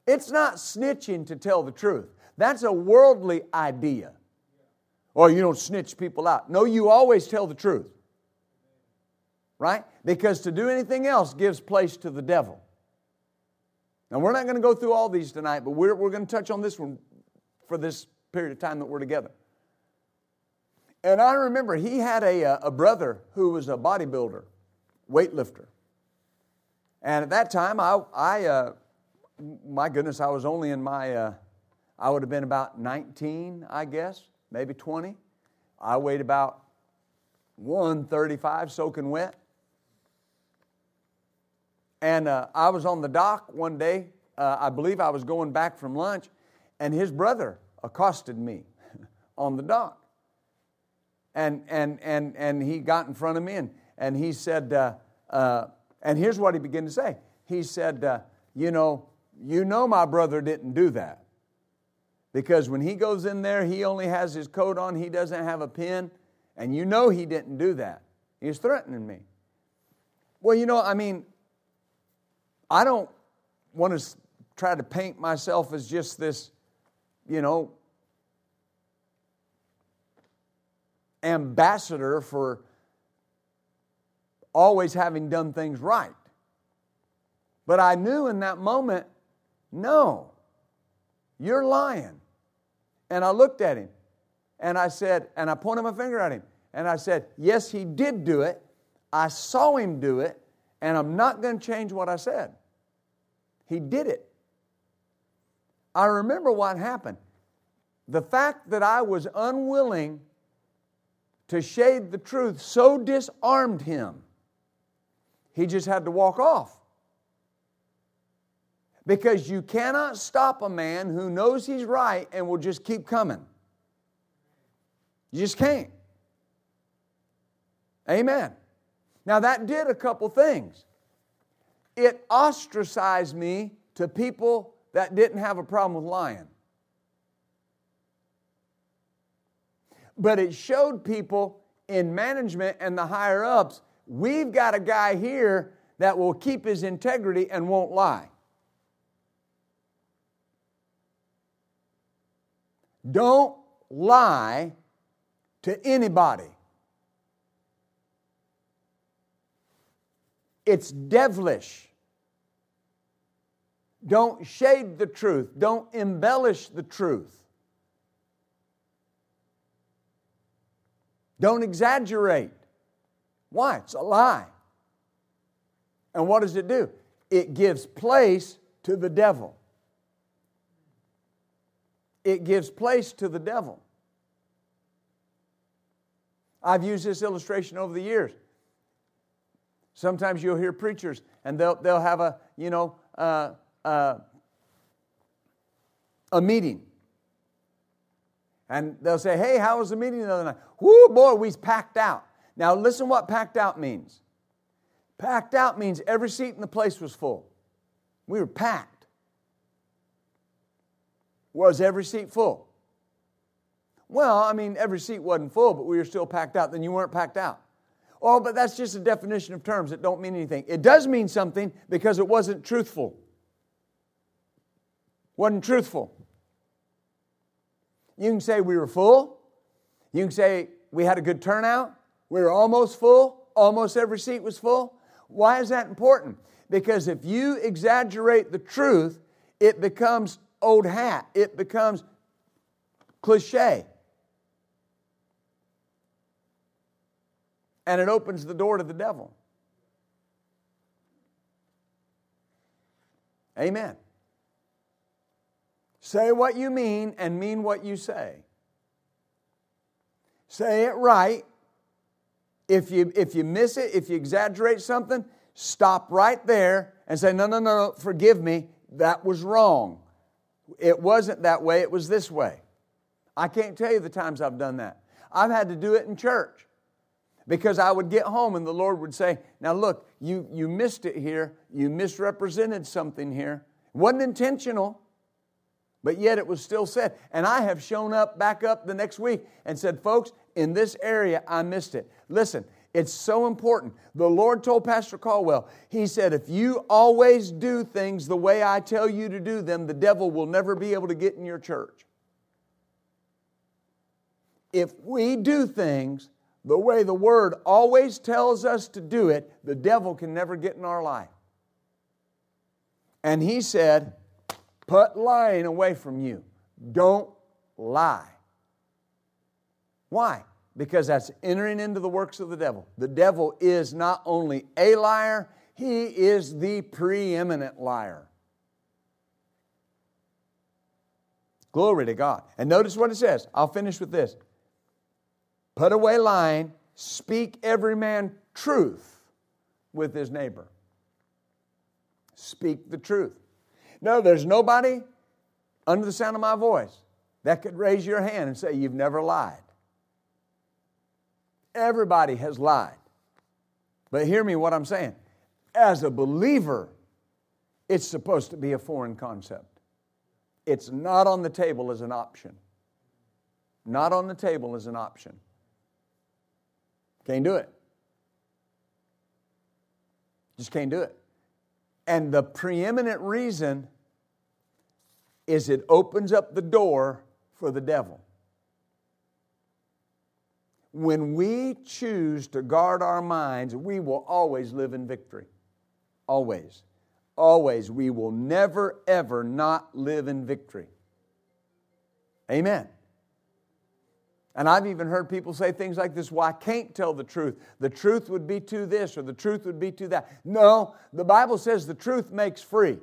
It's not snitching to tell the truth. That's a worldly idea. Or you don't snitch people out. No, you always tell the truth. Right? Because to do anything else gives place to the devil. Now, we're not going to go through all these tonight, but we're, we're going to touch on this one for this period of time that we're together. And I remember he had a, uh, a brother who was a bodybuilder, weightlifter. And at that time, I, I uh, my goodness, I was only in my, uh, I would have been about 19, I guess, maybe 20. I weighed about 135 soaking wet. And uh, I was on the dock one day. Uh, I believe I was going back from lunch, and his brother accosted me on the dock. And, and, and, and he got in front of me and, and he said, uh, uh and here's what he began to say. He said, uh, You know, you know my brother didn't do that. Because when he goes in there, he only has his coat on, he doesn't have a pen, and you know he didn't do that. He's threatening me. Well, you know, I mean, I don't want to try to paint myself as just this, you know, ambassador for always having done things right. But I knew in that moment, no, you're lying. And I looked at him and I said, and I pointed my finger at him and I said, yes, he did do it. I saw him do it, and I'm not going to change what I said. He did it. I remember what happened. The fact that I was unwilling to shade the truth so disarmed him, he just had to walk off. Because you cannot stop a man who knows he's right and will just keep coming. You just can't. Amen. Now, that did a couple things. It ostracized me to people that didn't have a problem with lying. But it showed people in management and the higher ups we've got a guy here that will keep his integrity and won't lie. Don't lie to anybody. It's devilish. Don't shade the truth, don't embellish the truth. Don't exaggerate. Why? It's a lie. And what does it do? It gives place to the devil. It gives place to the devil. I've used this illustration over the years. Sometimes you'll hear preachers and they'll, they'll have a, you know, uh, uh, a meeting. And they'll say, hey, how was the meeting the other night? Whoo, boy, we packed out. Now, listen what packed out means. Packed out means every seat in the place was full. We were packed. Was every seat full? Well, I mean, every seat wasn't full, but we were still packed out. Then you weren't packed out. Oh, but that's just a definition of terms that don't mean anything. It does mean something because it wasn't truthful. Wasn't truthful. You can say we were full. You can say we had a good turnout. We were almost full. Almost every seat was full. Why is that important? Because if you exaggerate the truth, it becomes old hat. It becomes cliche. And it opens the door to the devil. Amen. Say what you mean and mean what you say. Say it right. If you, if you miss it, if you exaggerate something, stop right there and say, no, No, no, no, forgive me. That was wrong. It wasn't that way, it was this way. I can't tell you the times I've done that. I've had to do it in church because I would get home and the Lord would say, Now look, you, you missed it here. You misrepresented something here. It wasn't intentional. But yet it was still said. And I have shown up back up the next week and said, folks, in this area, I missed it. Listen, it's so important. The Lord told Pastor Caldwell, He said, if you always do things the way I tell you to do them, the devil will never be able to get in your church. If we do things the way the Word always tells us to do it, the devil can never get in our life. And He said, Put lying away from you. Don't lie. Why? Because that's entering into the works of the devil. The devil is not only a liar, he is the preeminent liar. Glory to God. And notice what it says. I'll finish with this. Put away lying, speak every man truth with his neighbor. Speak the truth. No, there's nobody under the sound of my voice that could raise your hand and say, You've never lied. Everybody has lied. But hear me what I'm saying. As a believer, it's supposed to be a foreign concept. It's not on the table as an option. Not on the table as an option. Can't do it. Just can't do it. And the preeminent reason is it opens up the door for the devil. When we choose to guard our minds, we will always live in victory. Always. Always. We will never, ever not live in victory. Amen. And I've even heard people say things like this well, I can't tell the truth. The truth would be to this or the truth would be to that. No, the Bible says the truth makes free.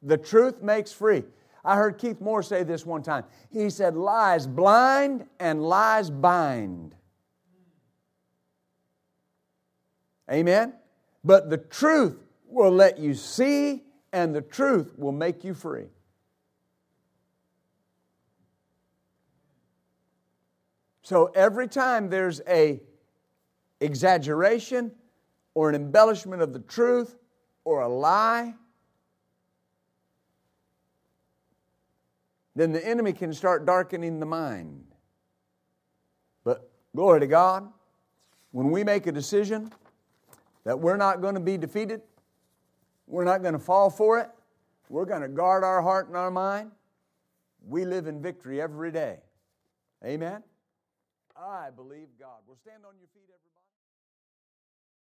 The truth makes free. I heard Keith Moore say this one time. He said, Lies blind and lies bind. Amen? But the truth will let you see, and the truth will make you free. So every time there's a exaggeration or an embellishment of the truth or a lie, then the enemy can start darkening the mind. But glory to God, when we make a decision that we're not going to be defeated, we're not going to fall for it, we're going to guard our heart and our mind, we live in victory every day. Amen. I believe God. We'll stand on your feet, everybody.